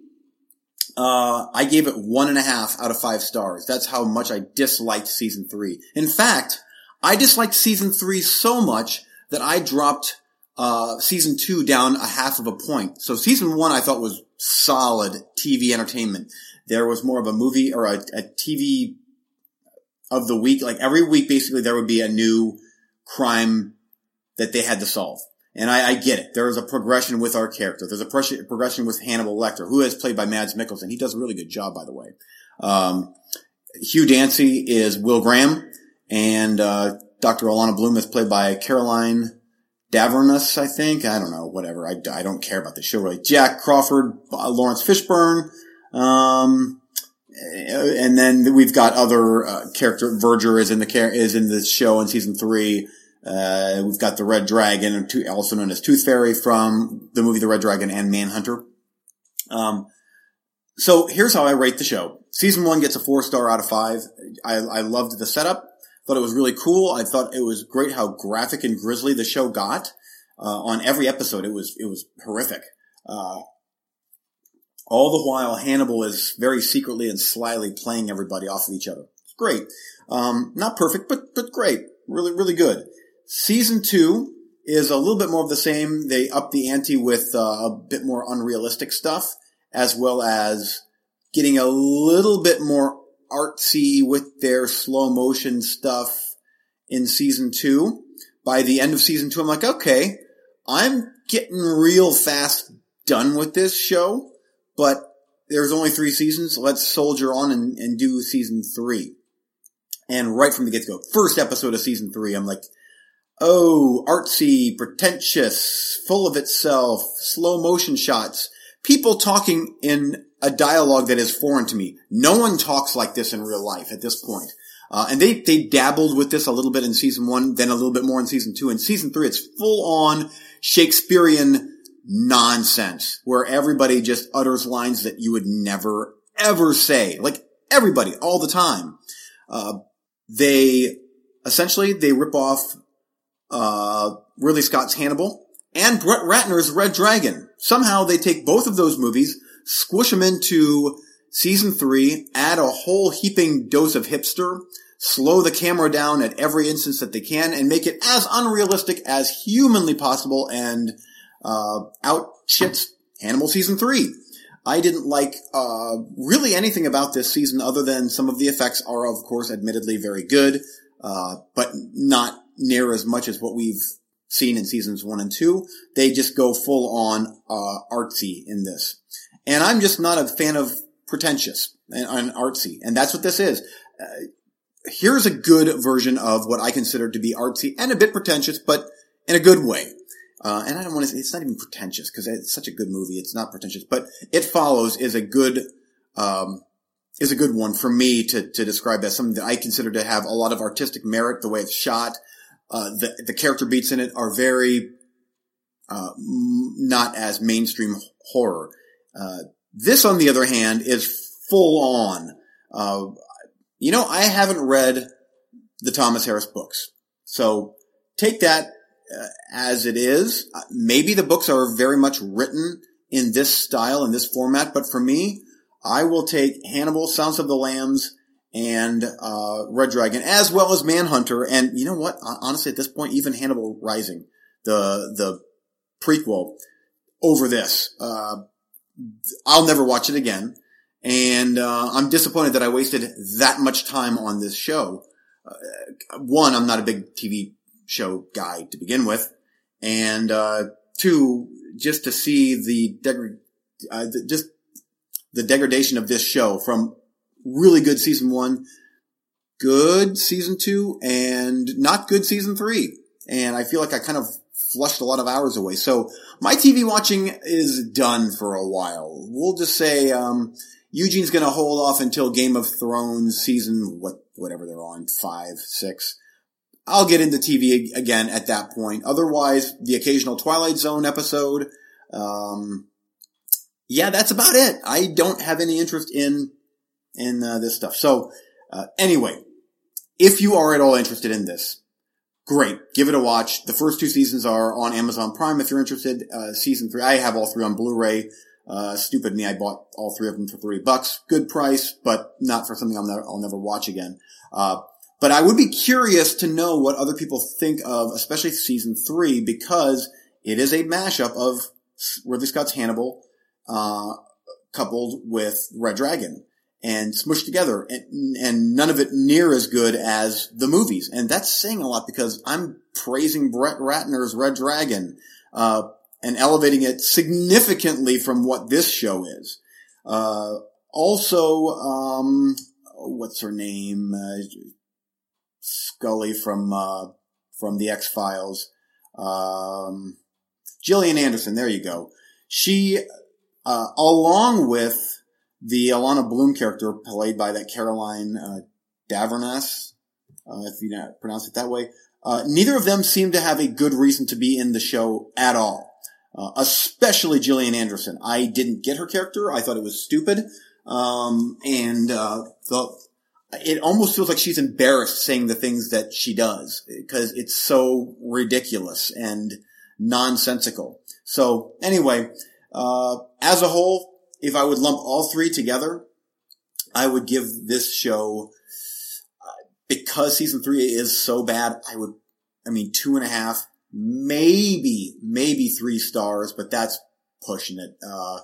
uh, I gave it one and a half out of five stars. That's how much I disliked season three. In fact, I disliked season three so much that I dropped uh, season two down a half of a point. So season one I thought was solid TV entertainment. There was more of a movie or a, a TV of the week. Like every week, basically, there would be a new crime that they had to solve. And I, I, get it. There is a progression with our character. There's a progression with Hannibal Lecter, who is played by Mads Mikkelsen. He does a really good job, by the way. Um, Hugh Dancy is Will Graham, and uh, Dr. Alana Bloom is played by Caroline Dhavernas, I think. I don't know, whatever. I, I don't care about the show really. Jack Crawford, uh, Laurence Fishburne, um, and then we've got other uh, character. Verger is in the is in the show in season three. Uh, we've got the Red Dragon, also known as Tooth Fairy from the movie The Red Dragon and Manhunter. Um, so here's how I rate the show. Season one gets a four star out of five. I, I loved the setup. Thought it was really cool. I thought it was great how graphic and grisly the show got. Uh, on every episode, it was, it was horrific. Uh, all the while Hannibal is very secretly and slyly playing everybody off of each other. It's great. Um, not perfect, but, but great. Really, really good. Season two is a little bit more of the same. They up the ante with uh, a bit more unrealistic stuff as well as getting a little bit more artsy with their slow motion stuff in season two. By the end of season two, I'm like, okay, I'm getting real fast done with this show, but there's only three seasons. Let's soldier on and, and do season three. And right from the get go, first episode of season three, I'm like, oh, artsy, pretentious, full of itself, slow motion shots people talking in a dialogue that is foreign to me. No one talks like this in real life at this point. Uh, and they, they dabbled with this a little bit in season one, then a little bit more in season two. In season three, it's full on Shakespearean nonsense where everybody just utters lines that you would never ever say. Like everybody all the time. Uh, they essentially, they rip off, uh, Ridley Scott's Hannibal and Brett Ratner's Red Dragon. Somehow they take both of those movies, squish them into season three, add a whole heaping dose of hipster, slow the camera down at every instance that they can, and make it as unrealistic as humanly possible, and uh, out shits Hannibal season three. I didn't like uh, really anything about this season other than some of the effects are, of course, admittedly very good, uh, but not near as much as what we've seen in seasons one and two. They just go full on uh, artsy in this, and I'm just not a fan of pretentious and, and artsy, and that's what this is. Uh, here's a good version of what I consider to be artsy and a bit pretentious, but in a good way. Uh, and I don't want to say it's not even pretentious because it's such a good movie. It's not pretentious, but it follows is a good, um, is a good one for me to, to describe as something that I consider to have a lot of artistic merit, the way it's shot, uh, the, the character beats in it are very, uh, not as mainstream horror. Uh, this, on the other hand, is full on. Uh, you know, I haven't read the Thomas Harris books. So take that uh, as it is. Maybe the books are very much written in this style, in this format, but for me, I will take Hannibal, Silence of the Lambs, and uh, Red Dragon, as well as Manhunter, and you know what? Honestly, at this point, even Hannibal Rising, the the prequel, over this. Uh, I'll never watch it again, and uh, I'm disappointed that I wasted that much time on this show. Uh, one, I'm not a big TV show guy to begin with, and uh, two, just to see the, deg- uh, just the degradation of this show from really good season one, good season two, and not good season three. And I feel like I kind of flushed a lot of hours away. So my TV watching is done for a while. We'll just say, um, Eugene's gonna hold off until Game of Thrones season, what, whatever they're on, five, six. I'll get into TV again at that point. Otherwise, the occasional Twilight Zone episode. Um, yeah, that's about it. I don't have any interest in in uh, this stuff. So uh, anyway, if you are at all interested in this, great, give it a watch. The first two seasons are on Amazon Prime. If you're interested, uh, season three, I have all three on Blu-ray. Uh, stupid me, I bought all three of them for three bucks. Good price, but not for something I'll never, I'll never watch again. Uh, but I would be curious to know what other people think of, especially season three, because it is a mashup of Ridley Scott's Hannibal, uh, coupled with Red Dragon and smushed together and, and, none of it near as good as the movies. And that's saying a lot because I'm praising Brett Ratner's Red Dragon, uh, and elevating it significantly from what this show is. Uh, also, um, what's her name? Uh, Scully from, uh, from the X-Files. Um, Gillian Anderson, there you go. She, uh, along with the Alana Bloom character played by that Caroline uh, uh, if you pronounce it that way. Uh, neither of them seem to have a good reason to be in the show at all. Uh, especially Gillian Anderson. I didn't get her character. I thought it was stupid. Um, and, uh, the, it almost feels like she's embarrassed saying the things that she does because it's so ridiculous and nonsensical. So anyway, uh, as a whole, if I would lump all three together, I would give this show, uh, because season three is so bad, I would, I mean, two and a half, maybe, maybe three stars, but that's pushing it. Uh,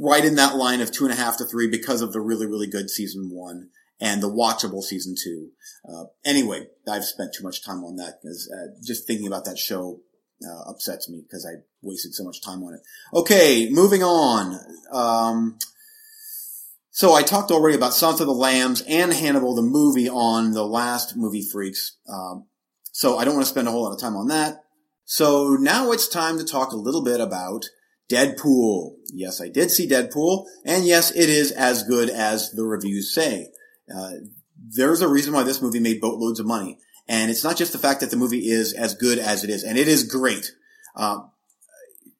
right in that line of two and a half to three because of the really, really good season one and the watchable season two. Uh, anyway, I've spent too much time on that because uh, just thinking about that show uh, upsets me because I wasted so much time on it. Okay, moving on. Um, so I talked already about Silence of the Lambs and Hannibal, the movie, on the last Movie Freaks. Um, so I don't want to spend a whole lot of time on that. So now it's time to talk a little bit about Deadpool. Yes, I did see Deadpool, and yes, it is as good as the reviews say. Uh, there's a reason why this movie made boatloads of money, and it's not just the fact that the movie is as good as it is, and it is great. Uh,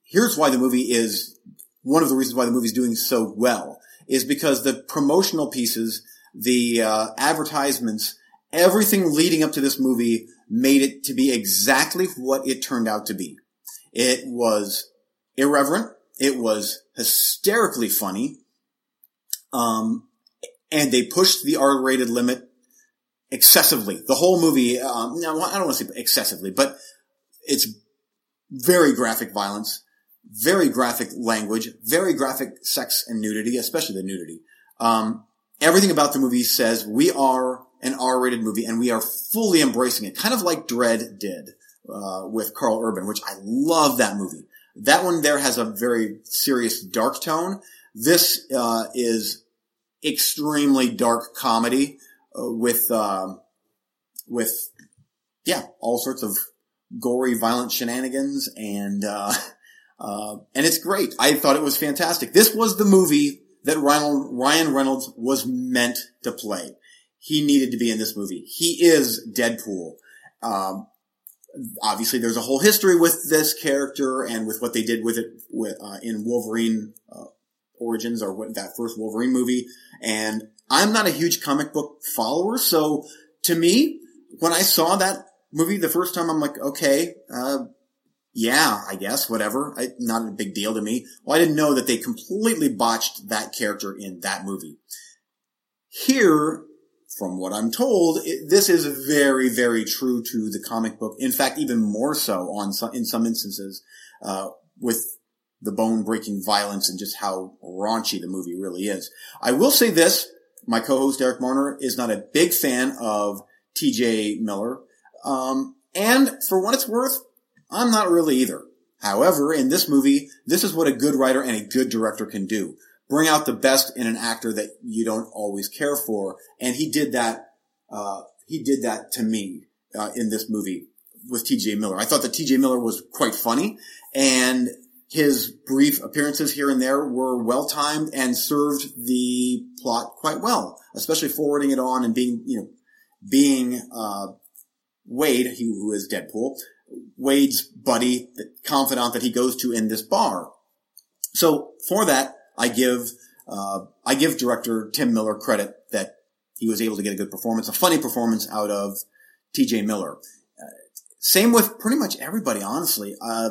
here's why the movie is one of the reasons why the movie is doing so well is because the promotional pieces, the uh, advertisements, everything leading up to this movie made it to be exactly what it turned out to be. It was irreverent. It was hysterically funny. Um, and they pushed the R-rated limit excessively. The whole movie, um, no, I don't want to say excessively, but it's very graphic violence, very graphic language, very graphic sex and nudity, especially the nudity. Um, everything about the movie says we are an R-rated movie and we are fully embracing it, kind of like Dredd did uh, with Karl Urban, which I love that movie. That one there has a very serious dark tone. This uh, is extremely dark comedy with um, with yeah all sorts of gory, violent shenanigans and uh, uh, and it's great. I thought it was fantastic. This was the movie that Ryan, Reynolds was meant to play. He needed to be in this movie. He is Deadpool. Um, obviously there's a whole history with this character and with what they did with it with, uh, in Wolverine uh, Origins or that first Wolverine movie. And I'm not a huge comic book follower, so to me, when I saw that movie the first time, I'm like, okay, uh, yeah, I guess, whatever. I, not a big deal to me. Well, I didn't know that they completely botched that character in that movie. Here, from what I'm told, it, this is very, very true to the comic book. In fact, even more so on some, in some instances, uh, with the bone breaking violence and just how raunchy the movie really is. I will say this. My co-host Eric Marner is not a big fan of TJ Miller. Um, and for what it's worth, I'm not really either. However, in this movie, this is what a good writer and a good director can do bring out the best in an actor that you don't always care for. And he did that, uh, he did that to me, uh, in this movie with TJ Miller. I thought that TJ Miller was quite funny and his brief appearances here and there were well timed and served the plot quite well, especially forwarding it on and being, you know, being, uh, Wade, he, who is Deadpool, Wade's buddy, the confidant that he goes to in this bar. So for that, I give uh, I give director Tim Miller credit that he was able to get a good performance, a funny performance out of T.J. Miller. Uh, same with pretty much everybody, honestly. Uh,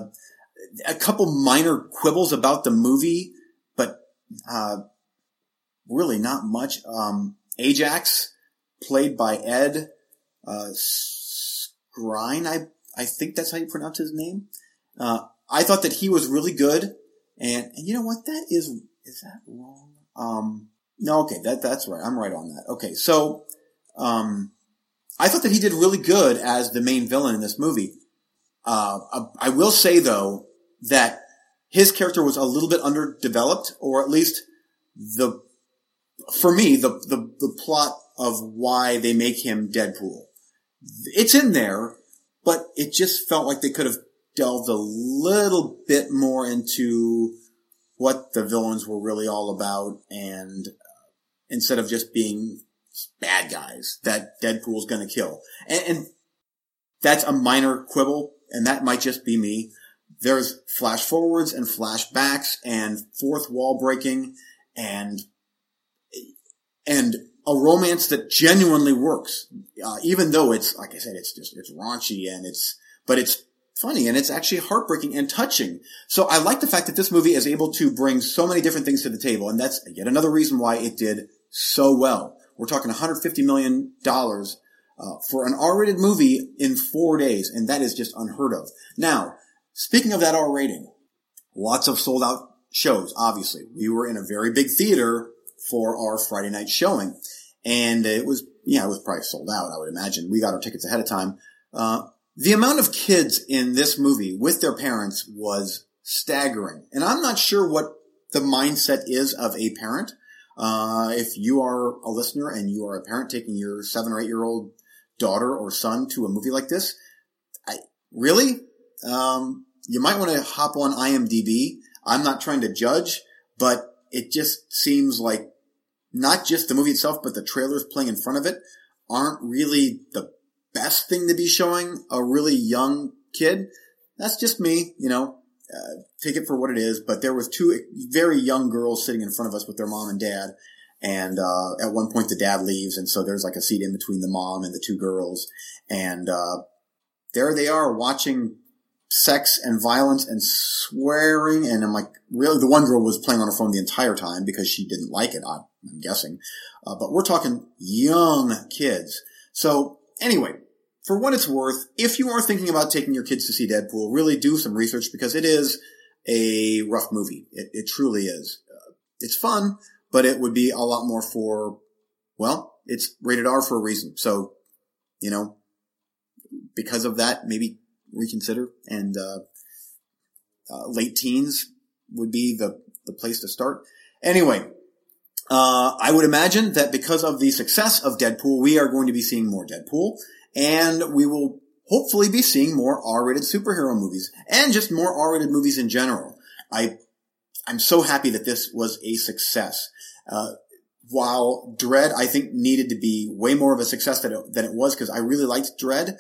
a couple minor quibbles about the movie, but uh, really not much. Um, Ajax, played by Ed uh, Skrein, I I think that's how you pronounce his name. Uh, I thought that he was really good, and, and you know what? That is is that wrong? Um, no, okay, that, that's right. I'm right on that. Okay, so, um, I thought that he did really good as the main villain in this movie. Uh, I will say though that his character was a little bit underdeveloped, or at least the, for me, the, the, the plot of why they make him Deadpool. It's in there, but it just felt like they could have delved a little bit more into what the villains were really all about and uh, instead of just being bad guys that Deadpool's going to kill. And, and that's a minor quibble, and that might just be me. There's flash forwards and flashbacks and fourth wall breaking and and a romance that genuinely works, uh, even though it's like I said, it's just it's raunchy and it's but it's funny and it's actually heartbreaking and touching. So I like the fact that this movie is able to bring so many different things to the table, and that's yet another reason why it did so well. We're talking 150 million dollars uh, for an R-rated movie in four days, and that is just unheard of. Now, speaking of that R rating, lots of sold out shows. Obviously, we were in a very big theater for our Friday night showing, and it was yeah, it was probably sold out. I would imagine we got our tickets ahead of time. Uh, the amount of kids in this movie with their parents was staggering. And I'm not sure what the mindset is of a parent. Uh, if you are a listener and you are a parent taking your seven or eight year old daughter or son to a movie like this, I really, um, you might want to hop on IMDb. I'm not trying to judge, but it just seems like not just the movie itself, but the trailers playing in front of it aren't really the best thing to be showing a really young kid. That's just me, you know. Uh, take it for what it is. But there was two very young girls sitting in front of us with their mom and dad, and uh, at one point the dad leaves, and so there's like a seat in between the mom and the two girls, and uh, there they are watching sex and violence and swearing, and I'm like, really, the one girl was playing on her phone the entire time because she didn't like it. I'm guessing, uh, but we're talking young kids. So anyway, for what it's worth, if you are thinking about taking your kids to see Deadpool, really do some research because it is a rough movie. It, it truly is. Uh, it's fun, but it would be a lot more for, well, it's rated R for a reason. So, you know, because of that, maybe reconsider and, uh, uh, late teens would be the, the place to start. Anyway, uh, I would imagine that because of the success of Deadpool, we are going to be seeing more Deadpool and we will hopefully be seeing more R-rated superhero movies and just more R-rated movies in general. I, I'm so happy that this was a success. Uh, while Dredd, I think, needed to be way more of a success than it, than it was because I really liked Dredd.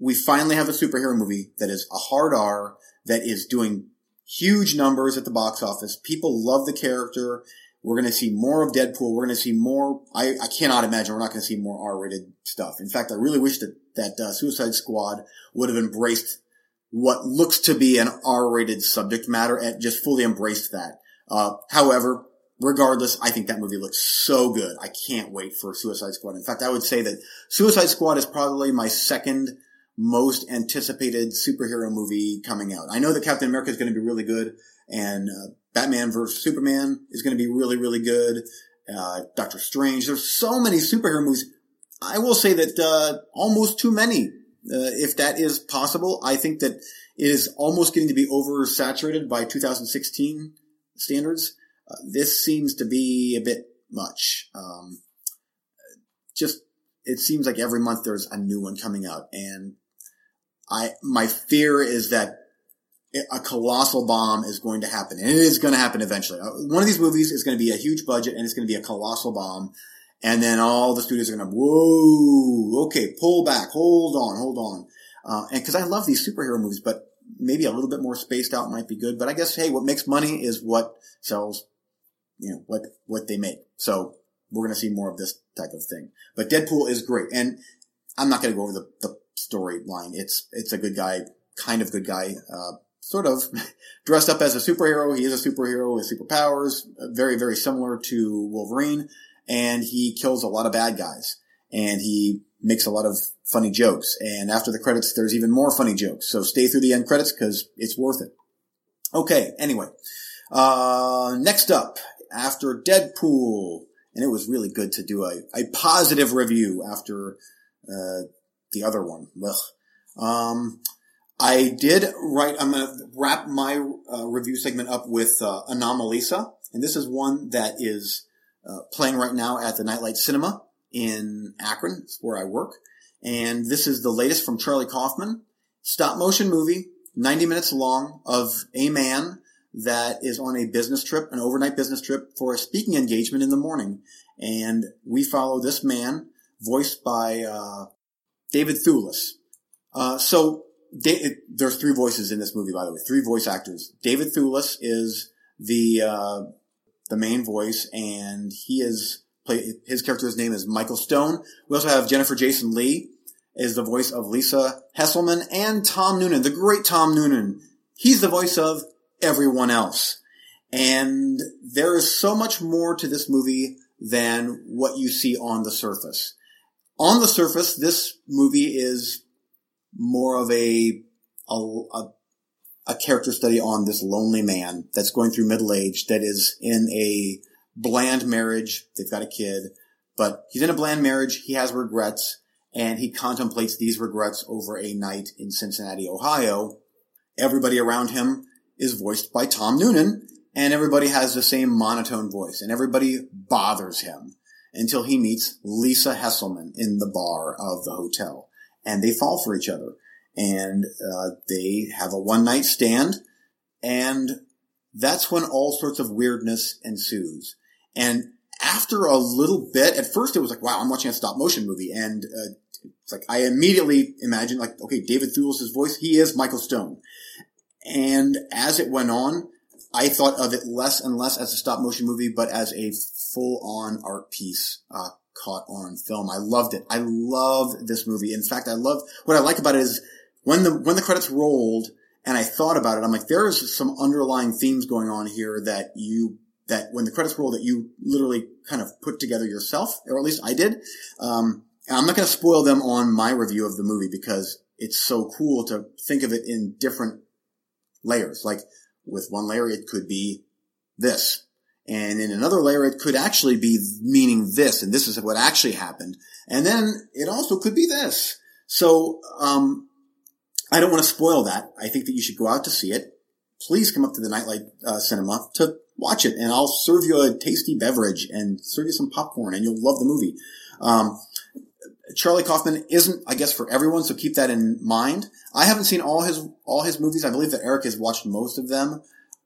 We finally have a superhero movie that is a hard R that is doing huge numbers at the box office. People love the character. We're going to see more of Deadpool. We're going to see more. I, I cannot imagine we're not going to see more R-rated stuff. In fact, I really wish that that uh, Suicide Squad would have embraced what looks to be an R-rated subject matter and just fully embraced that. Uh, however, regardless, I think that movie looks so good. I can't wait for Suicide Squad. In fact, I would say that Suicide Squad is probably my second most anticipated superhero movie coming out. I know that Captain America is going to be really good and uh, Batman vs Superman is going to be really, really good. Uh, Doctor Strange. There's so many superhero movies. I will say that uh, almost too many, uh, if that is possible. I think that it is almost getting to be oversaturated by 2016 standards. Uh, this seems to be a bit much. Um, just it seems like every month there's a new one coming out, and I my fear is that a colossal bomb is going to happen, and it is going to happen eventually. Uh, one of these movies is going to be a huge budget, and it's going to be a colossal bomb, and then all the studios are going to, whoa, okay, pull back, hold on, hold on, uh, and because I love these superhero movies, but maybe a little bit more spaced out might be good. But I guess hey, what makes money is what sells, you know, what what they make. So we're going to see more of this type of thing. But Deadpool is great, and I'm not going to go over the, the storyline. It's it's a good guy, kind of good guy. Uh, sort of dressed up as a superhero. He is a superhero with superpowers, very, very similar to Wolverine. And he kills a lot of bad guys. And he makes a lot of funny jokes. And after the credits, there's even more funny jokes. So stay through the end credits because it's worth it. Okay, anyway. Uh, next up, after Deadpool, and it was really good to do a, a positive review after, uh, the other one. Ugh. Um, I did write, I'm going to wrap my uh, review segment up with uh, Anomalisa. And this is one that is uh, playing right now at the Nightlight Cinema in Akron, where I work. And this is the latest from Charlie Kaufman. Stop motion movie, 90 minutes long of a man that is on a business trip, an overnight business trip for a speaking engagement in the morning. And we follow this man, voiced by uh, David Thewlis. Uh, so da- there's three voices in this movie, by the way, three voice actors. David Thewlis is the uh, the main voice, and he is play his character's name is Michael Stone. We also have Jennifer Jason Leigh is the voice of Lisa Hesselman, and Tom Noonan, the great Tom Noonan. He's the voice of everyone else. And there is so much more to this movie than what you see on the surface. On the surface, this movie is more of a, a, a, a character study on this lonely man that's going through middle age that is in a bland marriage. They've got a kid, but he's in a bland marriage. He has regrets and he contemplates these regrets over a night in Cincinnati, Ohio. Everybody around him is voiced by Tom Noonan and everybody has the same monotone voice and everybody bothers him until he meets Lisa Hesselman in the bar of the hotel. And they fall for each other. And uh, they have a one night stand. And that's when all sorts of weirdness ensues. And after a little bit at first it was like wow i'm watching a stop motion movie. And uh, it's like i immediately imagined like okay david Thewlis' voice he is michael stone. And as it went on i thought of it less and less as a stop motion movie but as a full on art piece uh, caught on film. I loved it. I love this movie. In fact, I love what I like about it is when the when the credits rolled and I thought about it, I'm like, there is some underlying themes going on here that you that when the credits roll that you literally kind of put together yourself, or at least I did. Um, I'm not going to spoil them on my review of the movie because it's so cool to think of it in different layers. Like with one layer, it could be this. And in another layer, it could actually be meaning this, and this is what actually happened. And then it also could be this. So, um, I don't want to spoil that. I think that you should go out to see it. Please come up to the Nightlight uh, Cinema to watch it, and I'll serve you a tasty beverage and serve you some popcorn, and you'll love the movie. Um, Charlie Kaufman isn't, I guess, for everyone, so keep that in mind. I haven't seen all his all his movies. I believe that Eric has watched most of them.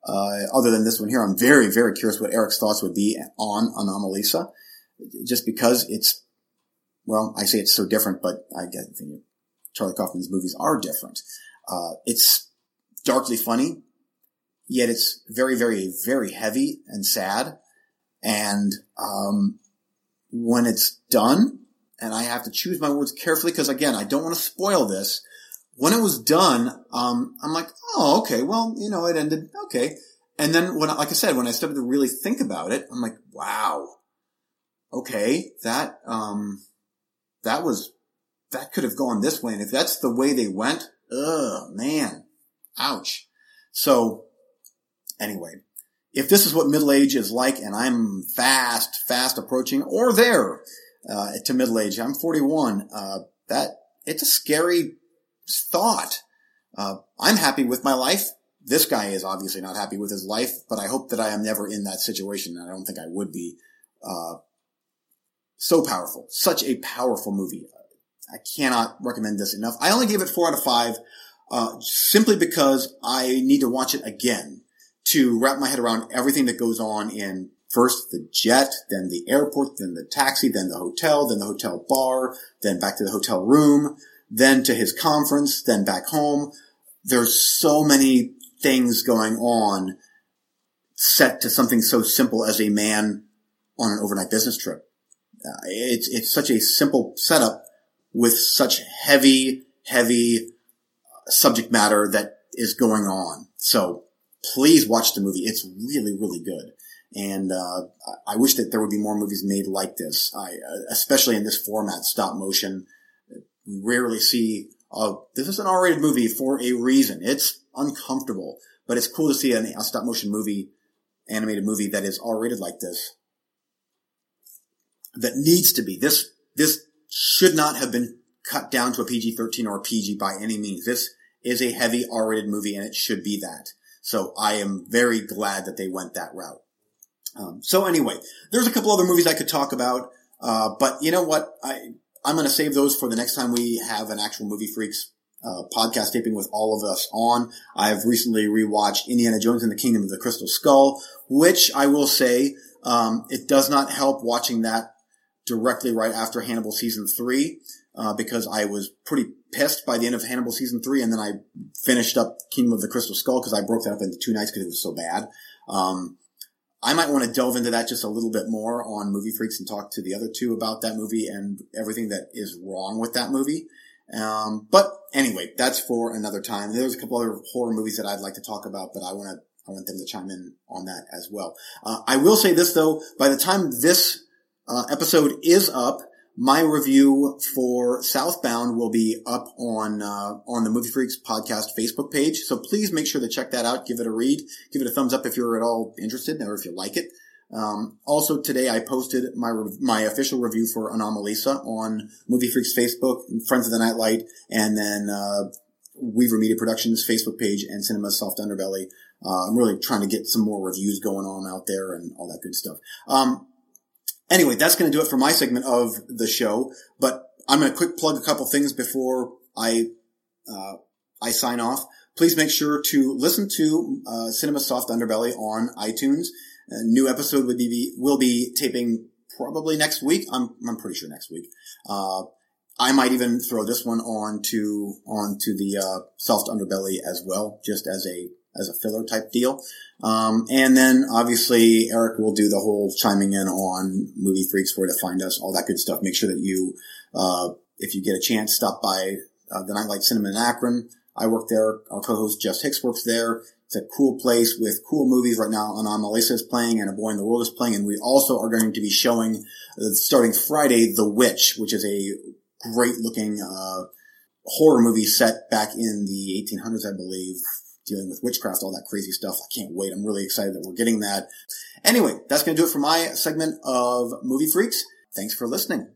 Uh, other than this one here, I'm very, very curious what Eric's thoughts would be on Anomalisa, just because it's, well, I say it's so different, but I get the, Charlie Kaufman's movies are different. Uh, it's darkly funny, yet it's very, very, very heavy and sad. And um, when it's done, and I have to choose my words carefully because again, I don't want to spoil this when it was done, um, I'm like, oh, okay, well, you know, it ended okay. And then when, like I said, when I started to really think about it, I'm like, wow, okay, that, um, that was, that could have gone this way. And if that's the way they went, ugh, man, ouch. So anyway, if this is what middle age is like and I'm fast, fast approaching or there, uh, to middle age, I'm 41, uh, that, it's a scary thought. Uh, I'm happy with my life. This guy is obviously not happy with his life, but I hope that I am never in that situation. And I don't think I would be. Uh, so powerful. Such a powerful movie. I cannot recommend this enough. I only gave it four out of five, uh, simply because I need to watch it again to wrap my head around everything that goes on in first the jet, then the airport, then the taxi, then the hotel, then the hotel bar, then back to the hotel room, then to his conference, then back home. There's so many things going on set to something so simple as a man on an overnight business trip. Uh, it's, it's such a simple setup with such heavy, heavy subject matter that is going on. So please watch the movie. It's really, really good. And, uh, I wish that there would be more movies made like this. I, uh, especially in this format, stop motion we rarely see, uh, this is an R-rated movie for a reason. It's uncomfortable, but it's cool to see an, a stop motion movie, animated movie that is R-rated like this. That needs to be. This, this should not have been cut down to a PG-13 or a PG by any means. This is a heavy R-rated movie and it should be that. So I am very glad that they went that route. Um, so anyway, there's a couple other movies I could talk about, uh, but you know what? I I'm going to save those for the next time we have an actual movie freaks uh, podcast taping with all of us on. I've recently rewatched Indiana Jones and the Kingdom of the Crystal Skull, which I will say, um, it does not help watching that directly right after Hannibal season three, uh, because I was pretty pissed by the end of Hannibal season three, and then I finished up Kingdom of the Crystal Skull because I broke that up into two nights because it was so bad. Um, I might want to delve into that just a little bit more on Movie Freaks and talk to the other two about that movie and everything that is wrong with that movie. Um, but anyway, that's for another time. There's a couple other horror movies that I'd like to talk about, but I want to, I want them to chime in on that as well. Uh, I will say this though, by the time this uh, episode is up, my review for Southbound will be up on uh, on the Movie Freaks podcast Facebook page. So please make sure to check that out. Give it a read. Give it a thumbs up if you're at all interested or if you like it. Um, also today I posted my my official review for Anomalisa on Movie Freaks Facebook, Friends of the Nightlight, and then uh, Weaver Media Productions Facebook page and Cinema Soft Underbelly. Uh, I'm really trying to get some more reviews going on out there and all that good stuff. Um, Anyway, that's going to do it for my segment of the show. But I'm going to quick plug a couple things before I uh, I sign off. Please make sure to listen to uh, Cinema Soft Underbelly on iTunes. A new episode will be will be taping probably next week. I'm I'm pretty sure next week. Uh, I might even throw this one on to onto the uh, Soft Underbelly as well, just as a as a filler type deal. Um, and then obviously Eric will do the whole chiming in on movie freaks, where to find us, all that good stuff. Make sure that you, uh, if you get a chance, stop by uh, the Nightlight Cinema in Akron. I work there. Our co-host Jess Hicks works there. It's a cool place with cool movies right now. Anomalisa is playing and A Boy in the World is playing. And we also are going to be showing, uh, starting Friday, The Witch, which is a great looking, uh, horror movie set back in the 1800s, I believe, dealing with witchcraft, all that crazy stuff. I can't wait. I'm really excited that we're getting that. Anyway, that's going to do it for my segment of Movie Freaks. Thanks for listening.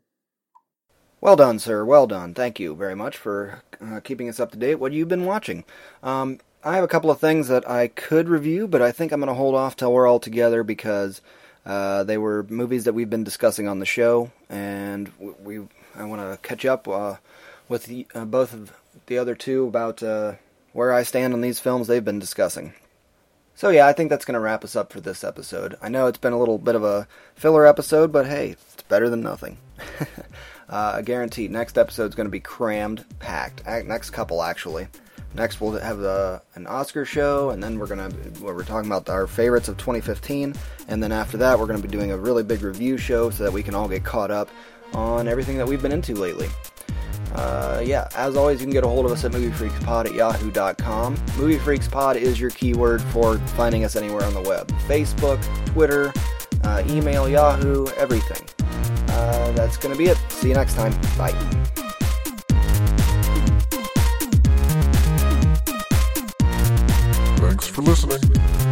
Well done, sir. Well done. Thank you very much for uh, keeping us up to date. What you've been watching? Um, I have a couple of things that I could review, but I think I'm going to hold off till we're all together because uh, they were movies that we've been discussing on the show, and we, I want to catch up uh, with the, uh, both of the other two about uh, where I stand on these films they've been discussing. So yeah, I think that's going to wrap us up for this episode. I know it's been a little bit of a filler episode, but hey, it's better than nothing. uh, I guarantee next episode is going to be crammed, packed. Next couple, actually. Next, we'll have uh, an Oscar show, and then we're gonna we're talking about our favorites of 2015, and then after that, we're gonna be doing a really big review show so that we can all get caught up on everything that we've been into lately. Uh, yeah, as always, you can get a hold of us at moviefreakspod at yahoo.com. MovieFreaksPod is your keyword for finding us anywhere on the web Facebook, Twitter, uh, email, Yahoo, everything. Uh, that's going to be it. See you next time. Bye. Thanks for listening.